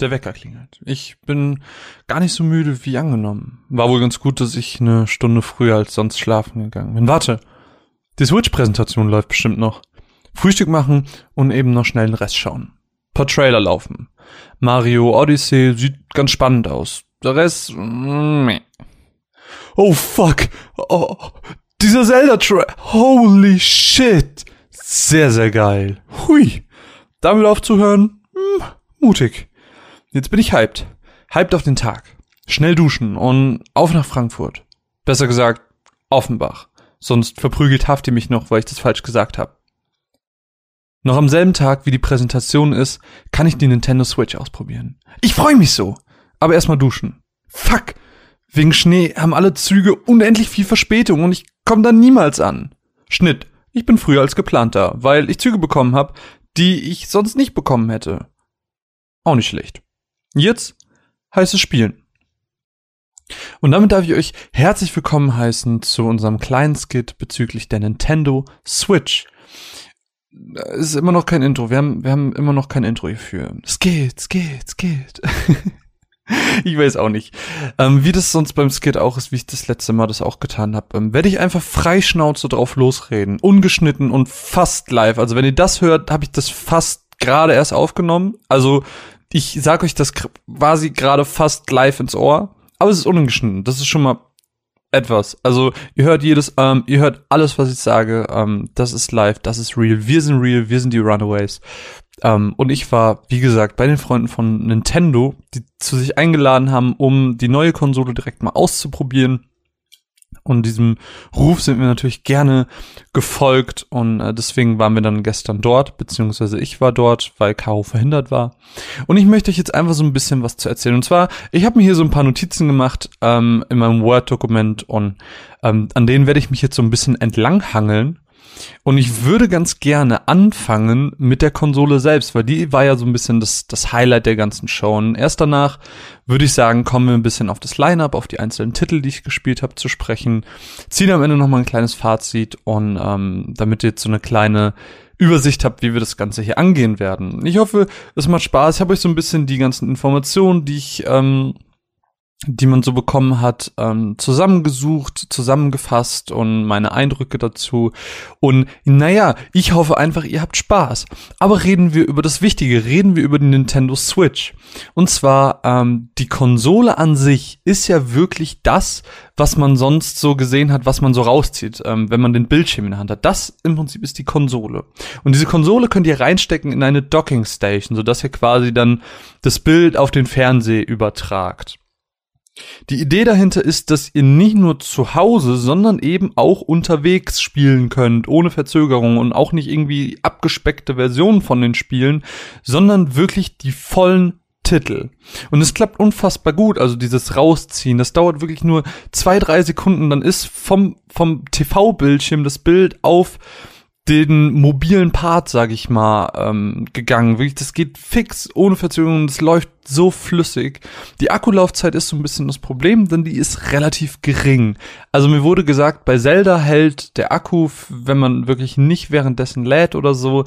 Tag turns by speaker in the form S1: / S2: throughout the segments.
S1: Der Wecker klingelt. Ich bin gar nicht so müde wie angenommen. War wohl ganz gut, dass ich eine Stunde früher als sonst schlafen gegangen bin. Warte, die Switch-Präsentation läuft bestimmt noch. Frühstück machen und eben noch schnell den Rest schauen. paar Trailer laufen. Mario Odyssey sieht ganz spannend aus. Der Rest, mm, meh. Oh fuck. Oh, dieser Zelda-Trailer. Holy shit. Sehr, sehr geil. Hui. Damit aufzuhören, hm, mutig. Jetzt bin ich hyped. Hyped auf den Tag. Schnell duschen und auf nach Frankfurt. Besser gesagt, Offenbach. Sonst verprügelt Hafti mich noch, weil ich das falsch gesagt habe. Noch am selben Tag, wie die Präsentation ist, kann ich die Nintendo Switch ausprobieren. Ich freue mich so. Aber erstmal duschen. Fuck. Wegen Schnee haben alle Züge unendlich viel Verspätung und ich komme da niemals an. Schnitt. Ich bin früher als geplant da, weil ich Züge bekommen habe, die ich sonst nicht bekommen hätte. Auch nicht schlecht. Jetzt heißt es Spielen. Und damit darf ich euch herzlich willkommen heißen zu unserem kleinen Skit bezüglich der Nintendo Switch. Es ist immer noch kein Intro. Wir haben, wir haben immer noch kein Intro hierfür. Skit, Skit, Skit. ich weiß auch nicht. Ähm, wie das sonst beim Skit auch ist, wie ich das letzte Mal das auch getan habe, ähm, werde ich einfach freischnauze drauf losreden. Ungeschnitten und fast live. Also wenn ihr das hört, habe ich das fast gerade erst aufgenommen. Also ich sag euch das quasi gerade fast live ins Ohr, aber es ist ungeschnitten. Das ist schon mal etwas. Also ihr hört jedes, ähm, ihr hört alles, was ich sage. Ähm, das ist live, das ist real. Wir sind real, wir sind die Runaways. Ähm, und ich war, wie gesagt, bei den Freunden von Nintendo, die zu sich eingeladen haben, um die neue Konsole direkt mal auszuprobieren. Und diesem Ruf sind wir natürlich gerne gefolgt und äh, deswegen waren wir dann gestern dort, beziehungsweise ich war dort, weil Caro verhindert war. Und ich möchte euch jetzt einfach so ein bisschen was zu erzählen. Und zwar, ich habe mir hier so ein paar Notizen gemacht ähm, in meinem Word-Dokument und ähm, an denen werde ich mich jetzt so ein bisschen entlanghangeln und ich würde ganz gerne anfangen mit der Konsole selbst, weil die war ja so ein bisschen das, das Highlight der ganzen Show. Und erst danach würde ich sagen, kommen wir ein bisschen auf das Line-up, auf die einzelnen Titel, die ich gespielt habe, zu sprechen. Ziehen am Ende nochmal ein kleines Fazit und ähm, damit ihr jetzt so eine kleine Übersicht habt, wie wir das Ganze hier angehen werden. Ich hoffe, es macht Spaß. Ich habe euch so ein bisschen die ganzen Informationen, die ich ähm, die man so bekommen hat, ähm, zusammengesucht, zusammengefasst und meine Eindrücke dazu. Und naja, ich hoffe einfach, ihr habt Spaß. Aber reden wir über das Wichtige, reden wir über die Nintendo Switch. Und zwar, ähm, die Konsole an sich ist ja wirklich das, was man sonst so gesehen hat, was man so rauszieht, ähm, wenn man den Bildschirm in der Hand hat. Das im Prinzip ist die Konsole. Und diese Konsole könnt ihr reinstecken in eine Docking Station, sodass ihr quasi dann das Bild auf den Fernseher übertragt. Die Idee dahinter ist, dass ihr nicht nur zu Hause, sondern eben auch unterwegs spielen könnt, ohne Verzögerung und auch nicht irgendwie abgespeckte Versionen von den Spielen, sondern wirklich die vollen Titel. Und es klappt unfassbar gut, also dieses Rausziehen, das dauert wirklich nur zwei, drei Sekunden, dann ist vom, vom TV-Bildschirm das Bild auf den mobilen Part, sag ich mal, ähm, gegangen. Wirklich, das geht fix, ohne Verzögerung, das läuft so flüssig. Die Akkulaufzeit ist so ein bisschen das Problem, denn die ist relativ gering. Also mir wurde gesagt, bei Zelda hält der Akku, wenn man wirklich nicht währenddessen lädt oder so,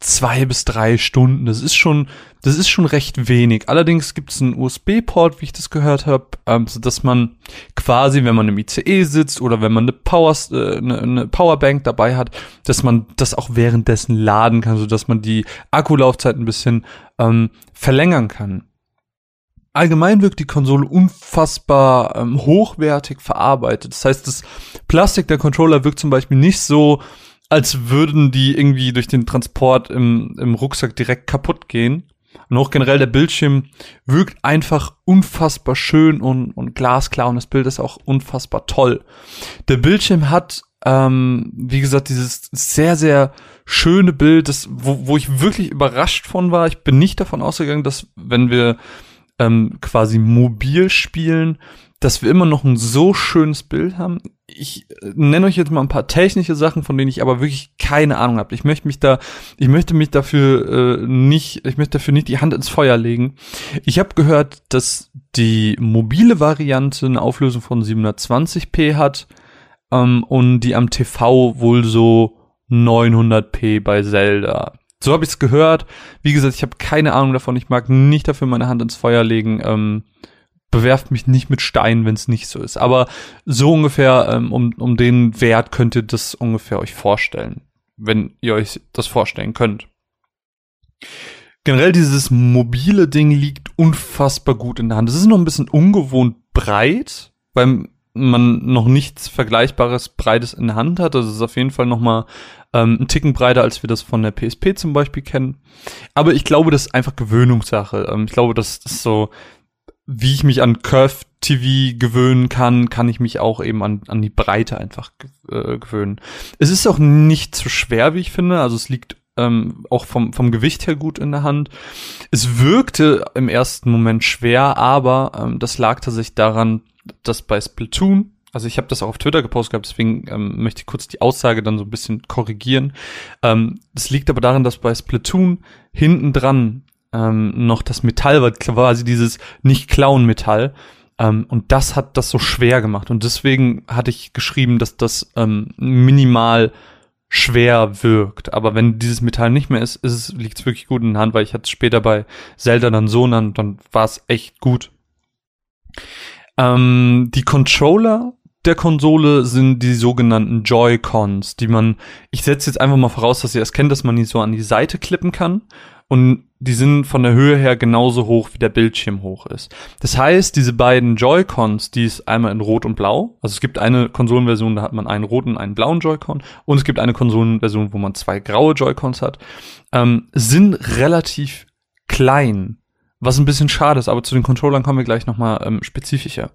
S1: zwei bis drei Stunden. Das ist schon, das ist schon recht wenig. Allerdings gibt es einen USB-Port, wie ich das gehört habe, ähm, so dass man quasi, wenn man im ICE sitzt oder wenn man eine Power, äh, eine, eine Powerbank dabei hat, dass man das auch währenddessen laden kann, so dass man die Akkulaufzeit ein bisschen ähm, verlängern kann. Allgemein wirkt die Konsole unfassbar ähm, hochwertig verarbeitet. Das heißt, das Plastik der Controller wirkt zum Beispiel nicht so, als würden die irgendwie durch den Transport im, im Rucksack direkt kaputt gehen. Und auch generell der Bildschirm wirkt einfach unfassbar schön und, und glasklar und das Bild ist auch unfassbar toll. Der Bildschirm hat, ähm, wie gesagt, dieses sehr, sehr schöne Bild, das, wo, wo ich wirklich überrascht von war. Ich bin nicht davon ausgegangen, dass wenn wir ähm, quasi mobil spielen, dass wir immer noch ein so schönes Bild haben. Ich äh, nenne euch jetzt mal ein paar technische Sachen, von denen ich aber wirklich keine Ahnung habe. Ich möchte mich da, ich möchte mich dafür äh, nicht, ich möchte dafür nicht die Hand ins Feuer legen. Ich habe gehört, dass die mobile Variante eine Auflösung von 720p hat ähm, und die am TV wohl so 900p bei Zelda. So habe ich es gehört. Wie gesagt, ich habe keine Ahnung davon. Ich mag nicht dafür meine Hand ins Feuer legen. Ähm, bewerft mich nicht mit Steinen, wenn es nicht so ist. Aber so ungefähr ähm, um, um den Wert könnt ihr das ungefähr euch vorstellen, wenn ihr euch das vorstellen könnt. Generell dieses mobile Ding liegt unfassbar gut in der Hand. Es ist noch ein bisschen ungewohnt breit, weil man noch nichts Vergleichbares Breites in der Hand hat. Das ist auf jeden Fall noch mal ähm, ein Ticken breiter, als wir das von der PSP zum Beispiel kennen. Aber ich glaube, das ist einfach Gewöhnungssache. Ähm, ich glaube, das ist so, wie ich mich an Curve TV gewöhnen kann, kann ich mich auch eben an, an die Breite einfach äh, gewöhnen. Es ist auch nicht zu schwer, wie ich finde. Also es liegt ähm, auch vom, vom Gewicht her gut in der Hand. Es wirkte im ersten Moment schwer, aber ähm, das lag tatsächlich daran, dass bei Splatoon, also ich habe das auch auf Twitter gepostet gehabt, deswegen ähm, möchte ich kurz die Aussage dann so ein bisschen korrigieren. Ähm, das liegt aber daran, dass bei Splatoon hinten dran ähm, noch das Metall war, quasi dieses Nicht-Klauen-Metall. Ähm, und das hat das so schwer gemacht. Und deswegen hatte ich geschrieben, dass das ähm, minimal schwer wirkt. Aber wenn dieses Metall nicht mehr ist, ist es, liegt es wirklich gut in der Hand, weil ich hatte es später bei Zelda dann so und dann war es echt gut. Ähm, die Controller der Konsole sind die sogenannten Joy-Cons, die man, ich setze jetzt einfach mal voraus, dass ihr es kennt, dass man die so an die Seite klippen kann und die sind von der Höhe her genauso hoch, wie der Bildschirm hoch ist. Das heißt, diese beiden Joy-Cons, die ist einmal in Rot und Blau. Also es gibt eine Konsolenversion, da hat man einen roten und einen blauen Joy-Con. Und es gibt eine Konsolenversion, wo man zwei graue Joy-Cons hat. Ähm, sind relativ klein. Was ein bisschen schade ist, aber zu den Controllern kommen wir gleich nochmal ähm, spezifischer.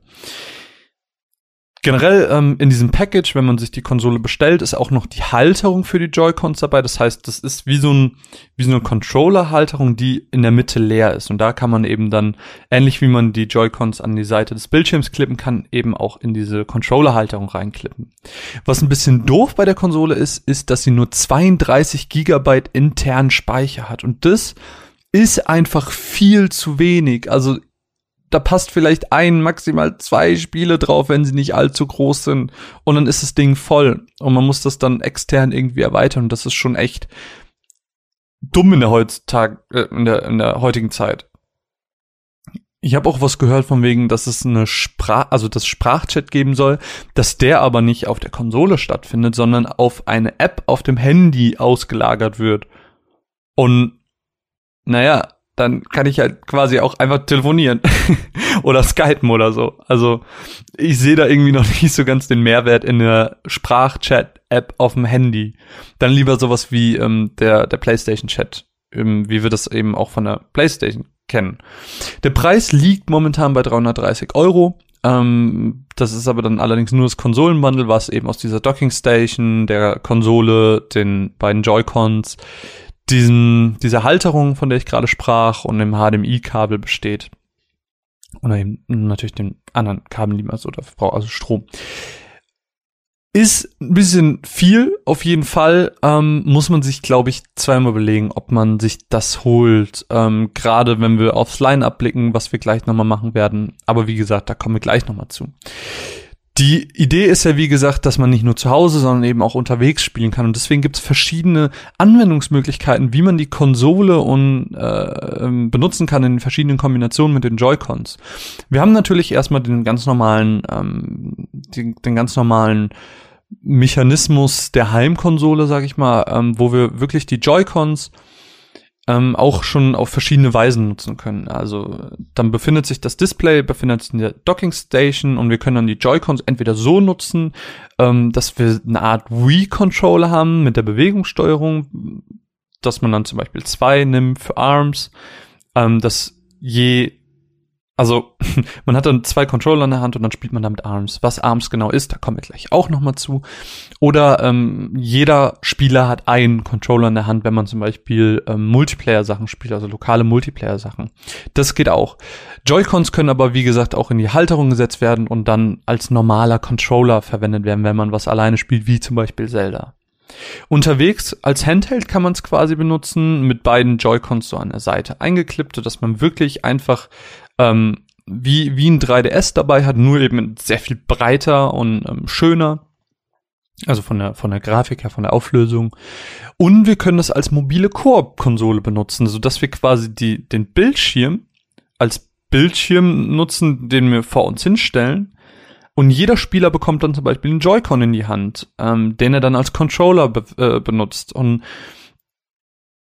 S1: Generell ähm, in diesem Package, wenn man sich die Konsole bestellt, ist auch noch die Halterung für die Joy-Cons dabei. Das heißt, das ist wie so, ein, wie so eine Controller-Halterung, die in der Mitte leer ist. Und da kann man eben dann, ähnlich wie man die Joy-Cons an die Seite des Bildschirms klippen kann, eben auch in diese Controller-Halterung reinklippen. Was ein bisschen doof bei der Konsole ist, ist, dass sie nur 32 Gigabyte internen Speicher hat. Und das ist einfach viel zu wenig. Also da passt vielleicht ein, maximal zwei Spiele drauf, wenn sie nicht allzu groß sind. Und dann ist das Ding voll. Und man muss das dann extern irgendwie erweitern. Und das ist schon echt dumm in der heutzutage, äh, in der, in der heutigen Zeit. Ich habe auch was gehört von wegen, dass es eine Sprach, also das Sprachchat geben soll, dass der aber nicht auf der Konsole stattfindet, sondern auf eine App auf dem Handy ausgelagert wird. Und naja, dann kann ich halt quasi auch einfach telefonieren oder skypen oder so. Also ich sehe da irgendwie noch nicht so ganz den Mehrwert in der Sprachchat-App auf dem Handy. Dann lieber sowas wie ähm, der, der PlayStation-Chat, ähm, wie wir das eben auch von der PlayStation kennen. Der Preis liegt momentan bei 330 Euro. Ähm, das ist aber dann allerdings nur das Konsolenbundle, was eben aus dieser Docking Station, der Konsole, den beiden Joy-Cons, diesen, diese Halterung, von der ich gerade sprach, und dem HDMI-Kabel besteht. Oder eben natürlich den anderen Kabel, also, oder, also Strom. Ist ein bisschen viel, auf jeden Fall. Ähm, muss man sich, glaube ich, zweimal überlegen, ob man sich das holt. Ähm, Gerade wenn wir aufs Line-Up blicken, was wir gleich nochmal machen werden. Aber wie gesagt, da kommen wir gleich nochmal zu. Die Idee ist ja, wie gesagt, dass man nicht nur zu Hause, sondern eben auch unterwegs spielen kann. Und deswegen gibt es verschiedene Anwendungsmöglichkeiten, wie man die Konsole und, äh, ähm, benutzen kann in verschiedenen Kombinationen mit den Joy-Cons. Wir haben natürlich erstmal den ganz normalen, ähm, den, den ganz normalen Mechanismus der Heimkonsole, sag ich mal, ähm, wo wir wirklich die Joy-Cons ähm, auch schon auf verschiedene Weisen nutzen können. Also dann befindet sich das Display, befindet sich in der Docking Station und wir können dann die Joy-Cons entweder so nutzen, ähm, dass wir eine Art Wii-Controller haben mit der Bewegungssteuerung, dass man dann zum Beispiel zwei nimmt für Arms, ähm, dass je also, man hat dann zwei Controller in der Hand und dann spielt man damit Arms. Was Arms genau ist, da kommen wir gleich auch nochmal zu. Oder ähm, jeder Spieler hat einen Controller in der Hand, wenn man zum Beispiel ähm, Multiplayer-Sachen spielt, also lokale Multiplayer-Sachen. Das geht auch. Joy-Cons können aber, wie gesagt, auch in die Halterung gesetzt werden und dann als normaler Controller verwendet werden, wenn man was alleine spielt, wie zum Beispiel Zelda. Unterwegs als Handheld kann man es quasi benutzen, mit beiden Joy-Cons so an der Seite eingeklippt, sodass man wirklich einfach ähm, wie, wie ein 3DS dabei hat, nur eben sehr viel breiter und ähm, schöner. Also von der, von der Grafik her, von der Auflösung. Und wir können das als mobile Koop-Konsole benutzen, sodass wir quasi die, den Bildschirm als Bildschirm nutzen, den wir vor uns hinstellen. Und jeder Spieler bekommt dann zum Beispiel einen Joy-Con in die Hand, ähm, den er dann als Controller be äh, benutzt. Und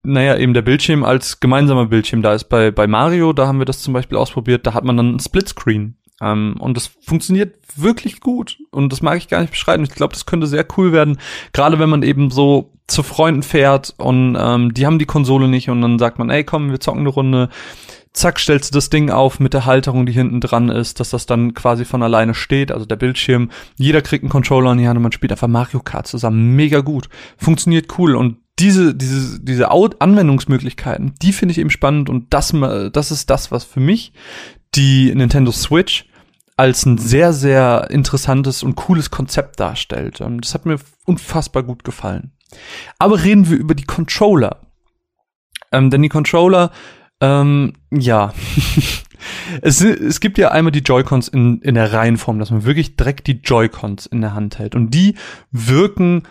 S1: naja, eben der Bildschirm als gemeinsamer Bildschirm da ist. Bei, bei Mario, da haben wir das zum Beispiel ausprobiert, da hat man dann einen Splitscreen. Ähm, und das funktioniert wirklich gut. Und das mag ich gar nicht beschreiben. Ich glaube, das könnte sehr cool werden. Gerade wenn man eben so zu Freunden fährt und ähm, die haben die Konsole nicht und dann sagt man, ey, komm, wir zocken eine Runde. Zack, stellst du das Ding auf mit der Halterung, die hinten dran ist, dass das dann quasi von alleine steht, also der Bildschirm. Jeder kriegt einen Controller in die Hand und man spielt einfach Mario Kart zusammen. Mega gut. Funktioniert cool und diese, diese, diese Anwendungsmöglichkeiten, die finde ich eben spannend und das, das ist das, was für mich die Nintendo Switch als ein sehr, sehr interessantes und cooles Konzept darstellt. Ähm, das hat mir unfassbar gut gefallen. Aber reden wir über die Controller. Ähm, denn die Controller, ähm, ja, es, es gibt ja einmal die Joy-Cons in, in der Reihenform, dass man wirklich direkt die Joy-Cons in der Hand hält. Und die wirken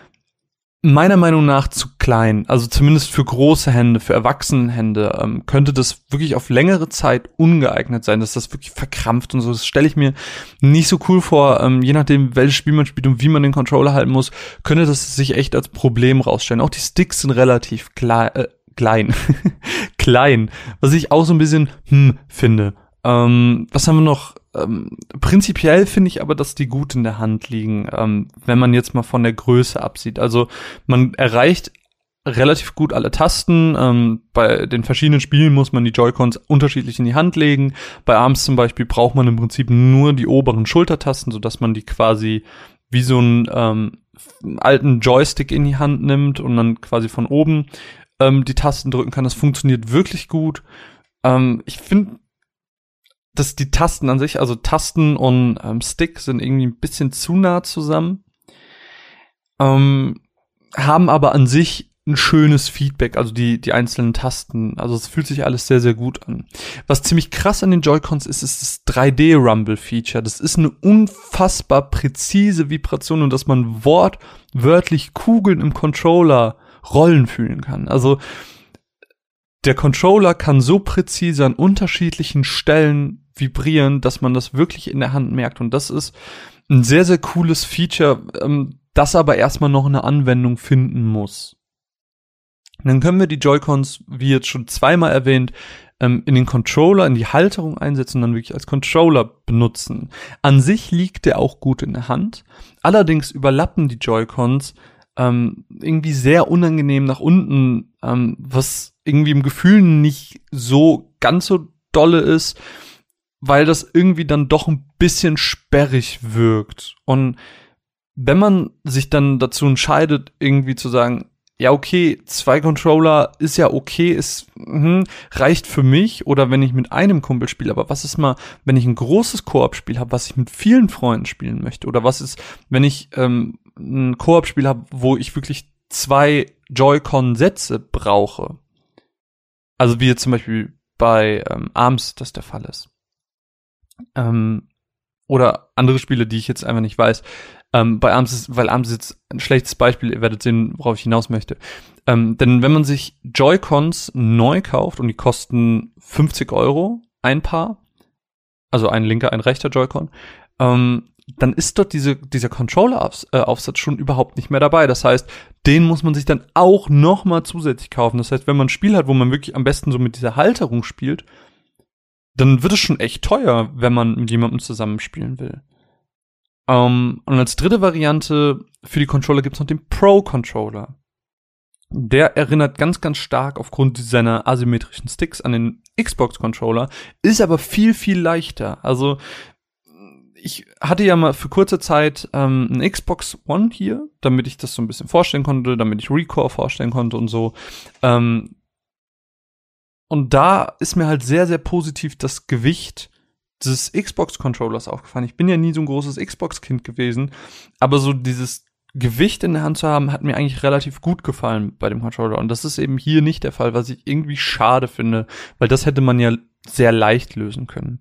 S1: meiner Meinung nach zu klein. Also zumindest für große Hände, für Erwachsenenhände ähm, könnte das wirklich auf längere Zeit ungeeignet sein, dass das wirklich verkrampft und so. Das stelle ich mir nicht so cool vor. Ähm, je nachdem, welches Spiel man spielt und wie man den Controller halten muss, könnte das sich echt als Problem rausstellen. Auch die Sticks sind relativ klein, äh, klein, klein, was ich auch so ein bisschen hm finde. Ähm, was haben wir noch? Ähm, prinzipiell finde ich aber, dass die gut in der Hand liegen, ähm, wenn man jetzt mal von der Größe absieht. Also man erreicht relativ gut alle Tasten. Ähm, bei den verschiedenen Spielen muss man die Joy-Cons unterschiedlich in die Hand legen. Bei ARMS zum Beispiel braucht man im Prinzip nur die oberen Schultertasten, sodass man die quasi wie so einen ähm, alten Joystick in die Hand nimmt und dann quasi von oben ähm, die Tasten drücken kann. Das funktioniert wirklich gut. Ähm, ich finde dass die Tasten an sich, also Tasten und ähm, Stick sind irgendwie ein bisschen zu nah zusammen, ähm, haben aber an sich ein schönes Feedback, also die, die einzelnen Tasten. Also es fühlt sich alles sehr, sehr gut an. Was ziemlich krass an den Joy-Cons ist, ist das 3D-Rumble-Feature. Das ist eine unfassbar präzise Vibration und dass man wortwörtlich Kugeln im Controller rollen fühlen kann. Also der Controller kann so präzise an unterschiedlichen Stellen vibrieren, dass man das wirklich in der Hand merkt. Und das ist ein sehr, sehr cooles Feature, ähm, das aber erstmal noch eine Anwendung finden muss. dann können wir die Joy-Cons, wie jetzt schon zweimal erwähnt, ähm, in den Controller, in die Halterung einsetzen und dann wirklich als Controller benutzen. An sich liegt der auch gut in der Hand. Allerdings überlappen die Joy-Cons ähm, irgendwie sehr unangenehm nach unten, ähm, was irgendwie im Gefühl nicht so ganz so dolle ist weil das irgendwie dann doch ein bisschen sperrig wirkt. Und wenn man sich dann dazu entscheidet, irgendwie zu sagen, ja, okay, zwei Controller ist ja okay, ist hm, reicht für mich oder wenn ich mit einem Kumpel spiele, aber was ist mal, wenn ich ein großes Koop-Spiel habe, was ich mit vielen Freunden spielen möchte oder was ist, wenn ich ähm, ein Koop-Spiel habe, wo ich wirklich zwei Joy-Con-Sätze brauche? Also wie jetzt zum Beispiel bei ähm, ARMS das der Fall ist ähm, oder andere Spiele, die ich jetzt einfach nicht weiß. Ähm, bei Arms ist, weil Arms ist jetzt ein schlechtes Beispiel, ihr werdet sehen, worauf ich hinaus möchte. Ähm, denn wenn man sich Joy-Cons neu kauft und die kosten 50 Euro ein Paar, also ein linker, ein rechter Joy-Con, ähm, dann ist dort diese, dieser Controller-Aufsatz äh, schon überhaupt nicht mehr dabei. Das heißt, den muss man sich dann auch noch mal zusätzlich kaufen. Das heißt, wenn man ein Spiel hat, wo man wirklich am besten so mit dieser Halterung spielt, dann wird es schon echt teuer, wenn man mit jemandem zusammenspielen will. Ähm, und als dritte Variante für die Controller gibt's noch den Pro-Controller. Der erinnert ganz, ganz stark aufgrund seiner asymmetrischen Sticks an den Xbox-Controller, ist aber viel, viel leichter. Also ich hatte ja mal für kurze Zeit ähm, ein Xbox One hier, damit ich das so ein bisschen vorstellen konnte, damit ich Recore vorstellen konnte und so. Ähm, und da ist mir halt sehr, sehr positiv das Gewicht des Xbox-Controllers aufgefallen. Ich bin ja nie so ein großes Xbox-Kind gewesen, aber so dieses Gewicht in der Hand zu haben, hat mir eigentlich relativ gut gefallen bei dem Controller. Und das ist eben hier nicht der Fall, was ich irgendwie schade finde, weil das hätte man ja sehr leicht lösen können.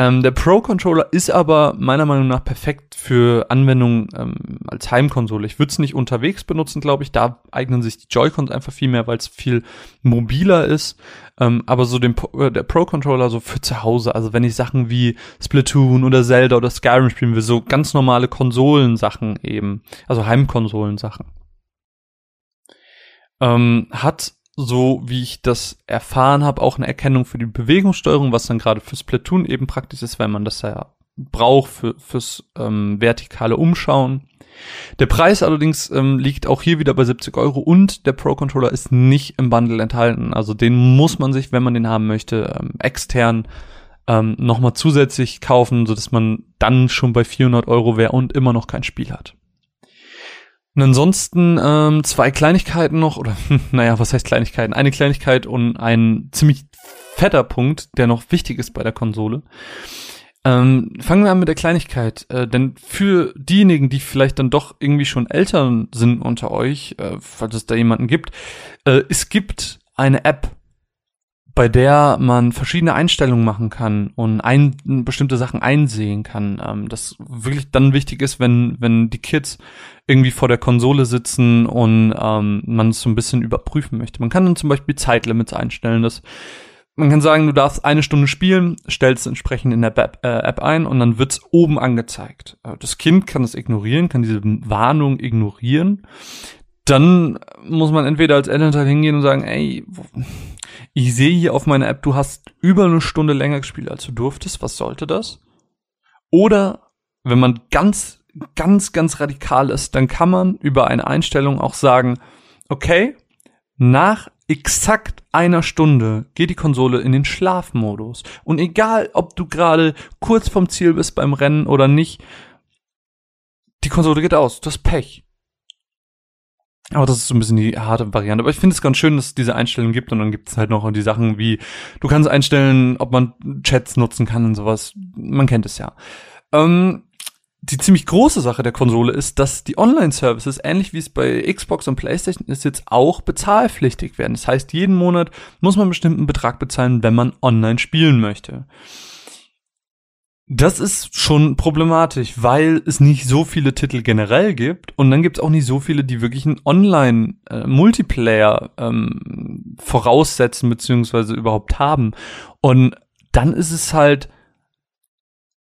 S1: Ähm, der Pro-Controller ist aber meiner Meinung nach perfekt für Anwendungen ähm, als Heimkonsole. Ich würde es nicht unterwegs benutzen, glaube ich. Da eignen sich die Joy-Cons einfach viel mehr, weil es viel mobiler ist. Ähm, aber so den, äh, der Pro-Controller so für zu Hause, also wenn ich Sachen wie Splatoon oder Zelda oder Skyrim spielen will, so ganz normale Konsolensachen eben, also Heimkonsolensachen. Ähm, hat so wie ich das erfahren habe, auch eine Erkennung für die Bewegungssteuerung, was dann gerade für Splatoon eben praktisch ist, weil man das ja braucht für, fürs ähm, vertikale Umschauen. Der Preis allerdings ähm, liegt auch hier wieder bei 70 Euro und der Pro Controller ist nicht im Bundle enthalten. Also den muss man sich, wenn man den haben möchte, ähm, extern ähm, nochmal zusätzlich kaufen, so dass man dann schon bei 400 Euro wäre und immer noch kein Spiel hat. Und ansonsten ähm, zwei Kleinigkeiten noch, oder naja, was heißt Kleinigkeiten? Eine Kleinigkeit und ein ziemlich fetter Punkt, der noch wichtig ist bei der Konsole. Ähm, fangen wir an mit der Kleinigkeit, äh, denn für diejenigen, die vielleicht dann doch irgendwie schon älter sind unter euch, äh, falls es da jemanden gibt, äh, es gibt eine App, bei der man verschiedene Einstellungen machen kann und ein, bestimmte Sachen einsehen kann. Ähm, das wirklich dann wichtig ist, wenn, wenn die Kids irgendwie vor der Konsole sitzen und ähm, man es so ein bisschen überprüfen möchte. Man kann dann zum Beispiel Zeitlimits einstellen. Das, man kann sagen, du darfst eine Stunde spielen, stellst entsprechend in der App, äh, App ein und dann wird's oben angezeigt. Äh, das Kind kann das ignorieren, kann diese Warnung ignorieren dann muss man entweder als Elternteil hingehen und sagen, ey, ich sehe hier auf meiner App, du hast über eine Stunde länger gespielt, als du durftest, was sollte das? Oder wenn man ganz, ganz, ganz radikal ist, dann kann man über eine Einstellung auch sagen, okay, nach exakt einer Stunde geht die Konsole in den Schlafmodus. Und egal, ob du gerade kurz vom Ziel bist beim Rennen oder nicht, die Konsole geht aus. Das Pech. Aber das ist so ein bisschen die harte Variante. Aber ich finde es ganz schön, dass es diese Einstellungen gibt und dann gibt es halt noch die Sachen wie, du kannst einstellen, ob man Chats nutzen kann und sowas. Man kennt es ja. Ähm, die ziemlich große Sache der Konsole ist, dass die Online-Services, ähnlich wie es bei Xbox und PlayStation ist, jetzt auch bezahlpflichtig werden. Das heißt, jeden Monat muss man einen bestimmten Betrag bezahlen, wenn man online spielen möchte. Das ist schon problematisch, weil es nicht so viele Titel generell gibt und dann gibt es auch nicht so viele, die wirklich einen Online-Multiplayer äh, ähm, voraussetzen beziehungsweise überhaupt haben. Und dann ist es halt,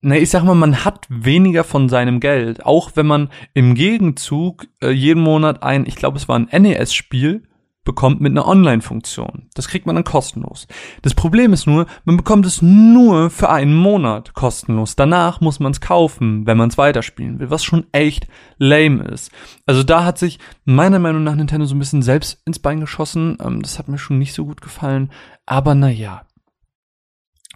S1: na, ich sag mal, man hat weniger von seinem Geld, auch wenn man im Gegenzug äh, jeden Monat ein, ich glaube, es war ein NES-Spiel bekommt mit einer Online-Funktion. Das kriegt man dann kostenlos. Das Problem ist nur, man bekommt es nur für einen Monat kostenlos. Danach muss man es kaufen, wenn man es weiterspielen will, was schon echt lame ist. Also da hat sich meiner Meinung nach Nintendo so ein bisschen selbst ins Bein geschossen. Ähm, das hat mir schon nicht so gut gefallen. Aber naja,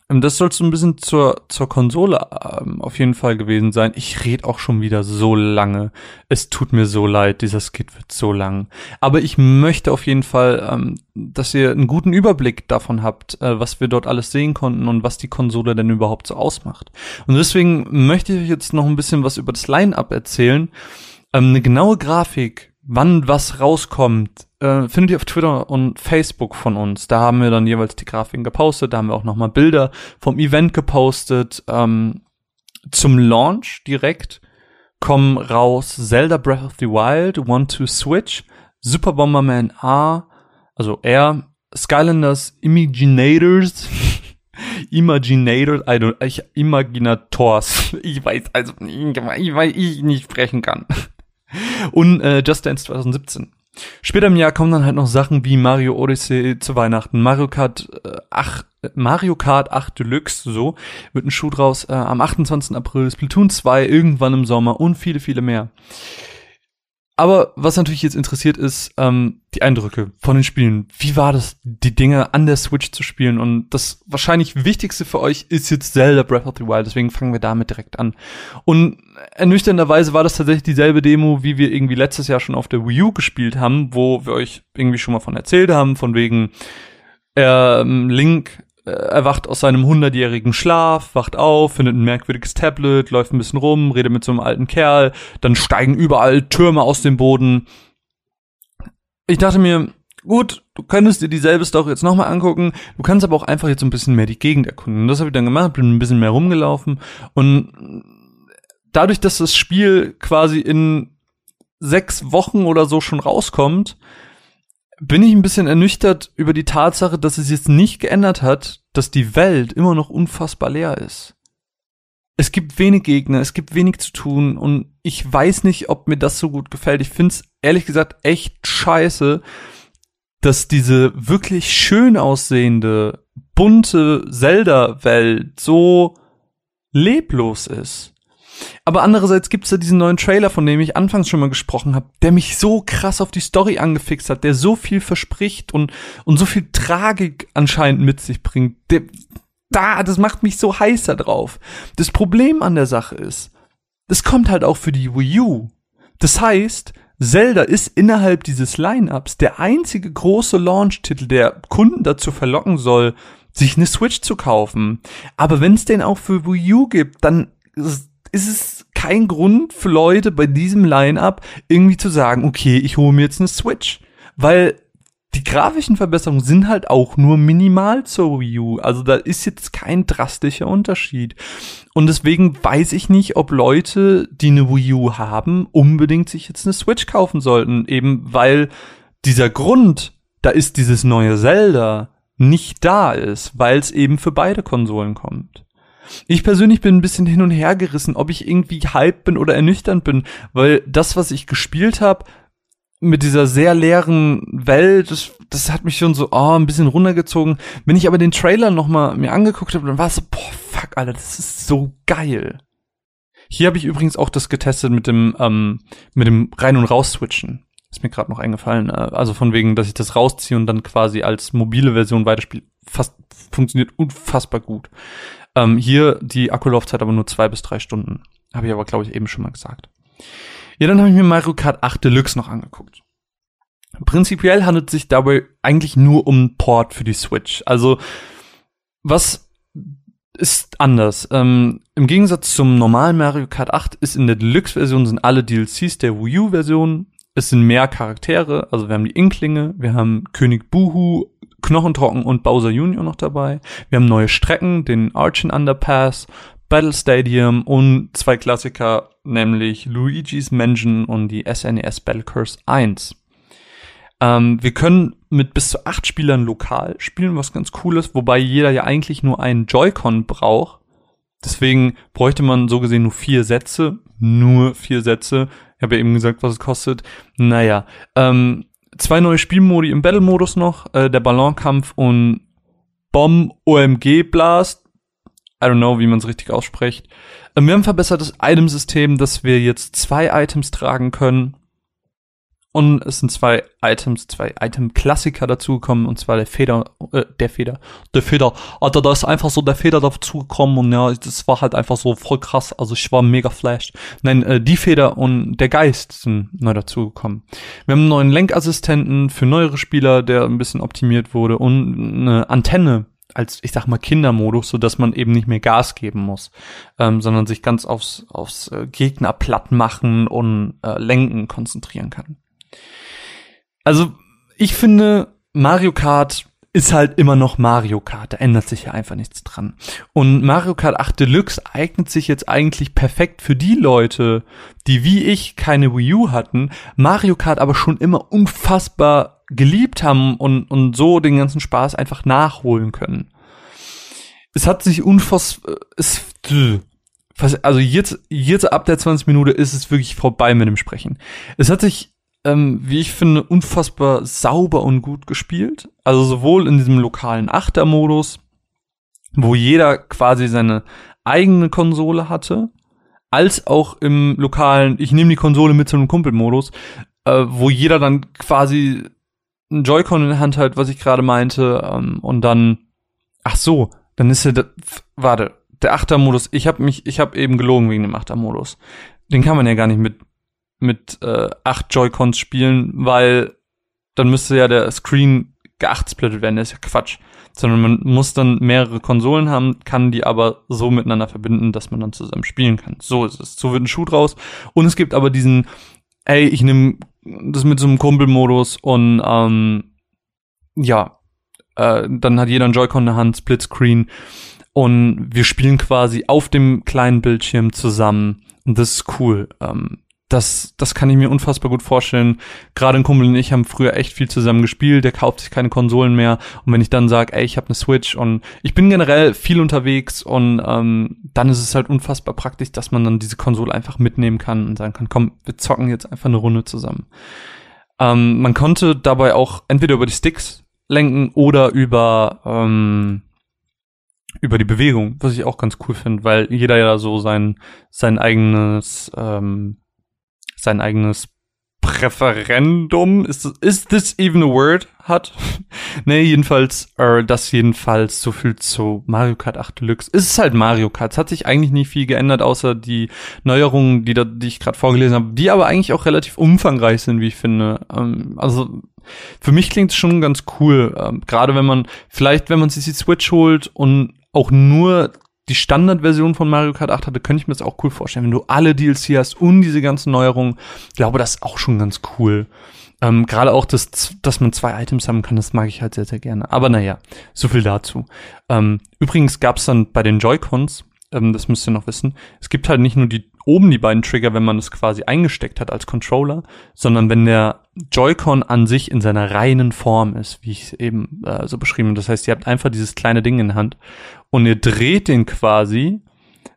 S1: das soll so ein bisschen zur, zur Konsole ähm, auf jeden Fall gewesen sein. Ich rede auch schon wieder so lange. Es tut mir so leid, dieser Skit wird so lang. Aber ich möchte auf jeden Fall, ähm, dass ihr einen guten Überblick davon habt, äh, was wir dort alles sehen konnten und was die Konsole denn überhaupt so ausmacht. Und deswegen möchte ich jetzt noch ein bisschen was über das Line-Up erzählen. Ähm, eine genaue Grafik wann was rauskommt, äh, findet ihr auf Twitter und Facebook von uns. Da haben wir dann jeweils die Grafiken gepostet, da haben wir auch nochmal Bilder vom Event gepostet. Ähm, zum Launch direkt kommen raus Zelda Breath of the Wild, One to Switch, Super Bomberman A, also R, Skylanders Imaginators, Imaginator, I don't, ich, Imaginators, ich weiß also, ich, weil ich nicht sprechen kann. Und äh, Just Dance 2017. Später im Jahr kommen dann halt noch Sachen wie Mario Odyssey zu Weihnachten, Mario Kart äh, 8, Mario Kart 8 Deluxe, so, wird ein Schuh draus, äh, am 28. April, Splatoon 2 irgendwann im Sommer und viele, viele mehr. Aber was natürlich jetzt interessiert ist, ähm, die Eindrücke von den Spielen. Wie war das, die Dinge an der Switch zu spielen? Und das wahrscheinlich Wichtigste für euch ist jetzt Zelda Breath of the Wild, deswegen fangen wir damit direkt an. Und ernüchternderweise war das tatsächlich dieselbe Demo, wie wir irgendwie letztes Jahr schon auf der Wii U gespielt haben, wo wir euch irgendwie schon mal von erzählt haben, von wegen ähm, Link erwacht aus seinem hundertjährigen Schlaf, wacht auf, findet ein merkwürdiges Tablet, läuft ein bisschen rum, redet mit so einem alten Kerl, dann steigen überall Türme aus dem Boden. Ich dachte mir, gut, du könntest dir dieselbe Story jetzt nochmal angucken, du kannst aber auch einfach jetzt ein bisschen mehr die Gegend erkunden. Das habe ich dann gemacht, bin ein bisschen mehr rumgelaufen und dadurch, dass das Spiel quasi in sechs Wochen oder so schon rauskommt, bin ich ein bisschen ernüchtert über die Tatsache, dass es jetzt nicht geändert hat, dass die Welt immer noch unfassbar leer ist. Es gibt wenig Gegner, es gibt wenig zu tun und ich weiß nicht, ob mir das so gut gefällt. Ich find's ehrlich gesagt echt scheiße, dass diese wirklich schön aussehende, bunte Zelda-Welt so leblos ist. Aber andererseits gibt's da diesen neuen Trailer, von dem ich anfangs schon mal gesprochen habe, der mich so krass auf die Story angefixt hat, der so viel verspricht und, und so viel Tragik anscheinend mit sich bringt. Der, da, das macht mich so heißer drauf. Das Problem an der Sache ist, das kommt halt auch für die Wii U. Das heißt, Zelda ist innerhalb dieses Line-Ups der einzige große Launch-Titel, der Kunden dazu verlocken soll, sich eine Switch zu kaufen. Aber wenn es den auch für Wii U gibt, dann ist es kein Grund für Leute bei diesem Line-Up irgendwie zu sagen, okay, ich hole mir jetzt eine Switch. Weil die grafischen Verbesserungen sind halt auch nur minimal zur Wii U. Also da ist jetzt kein drastischer Unterschied. Und deswegen weiß ich nicht, ob Leute, die eine Wii U haben, unbedingt sich jetzt eine Switch kaufen sollten. Eben weil dieser Grund, da ist dieses neue Zelda, nicht da ist, weil es eben für beide Konsolen kommt. Ich persönlich bin ein bisschen hin und her gerissen, ob ich irgendwie hype bin oder ernüchternd bin, weil das, was ich gespielt habe, mit dieser sehr leeren Welt, das, das hat mich schon so oh, ein bisschen runtergezogen. Wenn ich aber den Trailer noch mal mir angeguckt habe, dann war es so, boah, fuck, Alter, das ist so geil. Hier habe ich übrigens auch das getestet mit dem ähm, mit dem rein und raus switchen. Ist mir gerade noch eingefallen. Äh, also von wegen, dass ich das rausziehe und dann quasi als mobile Version weiterspiele. Fast funktioniert unfassbar gut. Ähm, hier die Akkulaufzeit aber nur zwei bis drei Stunden. Habe ich aber glaube ich eben schon mal gesagt. Ja, dann habe ich mir Mario Kart 8 Deluxe noch angeguckt. Prinzipiell handelt es sich dabei eigentlich nur um Port für die Switch. Also, was ist anders? Ähm, Im Gegensatz zum normalen Mario Kart 8 ist in der Deluxe-Version sind alle DLCs der Wii U-Version. Es sind mehr Charaktere, also wir haben die Inklinge, wir haben König Buhu, Knochentrocken und Bowser Jr. noch dabei. Wir haben neue Strecken, den Archen Underpass, Battle Stadium und zwei Klassiker, nämlich Luigi's Mansion und die SNES e Battle Curse 1. Ähm, wir können mit bis zu acht Spielern lokal spielen, was ganz cool ist, wobei jeder ja eigentlich nur einen Joy-Con braucht. Deswegen bräuchte man so gesehen nur vier Sätze. Nur vier Sätze. Ich habe ja eben gesagt, was es kostet. Naja, ähm, zwei neue Spielmodi im Battle-Modus noch, äh, der Ballonkampf und Bomb OMG Blast I don't know, wie man es richtig ausspricht. Ähm, wir haben verbessertes Item-System, dass wir jetzt zwei Items tragen können. Und es sind zwei Items, zwei Item-Klassiker dazugekommen, und zwar der Feder, äh, der Feder, der Feder. Also da ist einfach so der Feder dazugekommen und ja, das war halt einfach so voll krass. Also ich war mega flashed. Nein, äh, die Feder und der Geist sind neu dazugekommen. Wir haben einen neuen Lenkassistenten für neuere Spieler, der ein bisschen optimiert wurde und eine Antenne als, ich sag mal, Kindermodus, so dass man eben nicht mehr Gas geben muss, ähm, sondern sich ganz aufs, aufs äh, Gegner platt machen und äh, lenken konzentrieren kann. Also, ich finde, Mario Kart ist halt immer noch Mario Kart, da ändert sich ja einfach nichts dran. Und Mario Kart 8 Deluxe eignet sich jetzt eigentlich perfekt für die Leute, die wie ich keine Wii U hatten, Mario Kart aber schon immer unfassbar geliebt haben und, und so den ganzen Spaß einfach nachholen können. Es hat sich unfassbar, es, also jetzt, jetzt ab der 20 Minute ist es wirklich vorbei mit dem Sprechen. Es hat sich, ähm, wie ich finde, unfassbar sauber und gut gespielt. Also sowohl in diesem lokalen Achtermodus, wo jeder quasi seine eigene Konsole hatte, als auch im lokalen, ich nehme die Konsole mit zu einem Kumpelmodus, äh, wo jeder dann quasi ein Joy-Con in der Hand halt, was ich gerade meinte, ähm, und dann, ach so, dann ist ja, warte, der Achtermodus, ich habe mich, ich habe eben gelogen wegen dem Achtermodus. Den kann man ja gar nicht mit, mit äh, acht Joy-Cons spielen, weil dann müsste ja der Screen geachtsplittet werden, das ist ja Quatsch. Sondern man muss dann mehrere Konsolen haben, kann die aber so miteinander verbinden, dass man dann zusammen spielen kann. So ist es. So wird ein Schuh draus. Und es gibt aber diesen, ey, ich nehme das mit so einem Kumpelmodus und ähm, ja, äh, dann hat jeder einen Joy-Con in der Hand, Splitscreen und wir spielen quasi auf dem kleinen Bildschirm zusammen und das ist cool. Ähm, das, das kann ich mir unfassbar gut vorstellen. Gerade ein Kumpel und ich haben früher echt viel zusammen gespielt. Der kauft sich keine Konsolen mehr. Und wenn ich dann sage, ey, ich habe eine Switch und ich bin generell viel unterwegs und ähm, dann ist es halt unfassbar praktisch, dass man dann diese Konsole einfach mitnehmen kann und sagen kann, komm, wir zocken jetzt einfach eine Runde zusammen. Ähm, man konnte dabei auch entweder über die Sticks lenken oder über ähm, über die Bewegung, was ich auch ganz cool finde, weil jeder ja so sein sein eigenes ähm, sein eigenes Präferendum, ist, is this even a word, hat. nee, jedenfalls, äh, das jedenfalls so viel zu Mario Kart 8 Deluxe. Es ist halt Mario Kart. Es hat sich eigentlich nicht viel geändert, außer die Neuerungen, die, da, die ich gerade vorgelesen habe, die aber eigentlich auch relativ umfangreich sind, wie ich finde. Ähm, also für mich klingt es schon ganz cool. Ähm, gerade wenn man, vielleicht wenn man sich die Switch holt und auch nur die Standardversion von Mario Kart 8 hatte, könnte ich mir das auch cool vorstellen. Wenn du alle DLC hast und diese ganzen Neuerungen, glaube, das ist auch schon ganz cool. Ähm, Gerade auch, das, dass man zwei Items haben kann, das mag ich halt sehr, sehr gerne. Aber naja, so viel dazu. Ähm, übrigens gab es dann bei den Joy-Cons, ähm, das müsst ihr noch wissen, es gibt halt nicht nur die oben die beiden Trigger, wenn man es quasi eingesteckt hat als Controller, sondern wenn der Joy-Con an sich in seiner reinen Form ist, wie ich es eben äh, so beschrieben habe. Das heißt, ihr habt einfach dieses kleine Ding in der Hand und ihr dreht den quasi,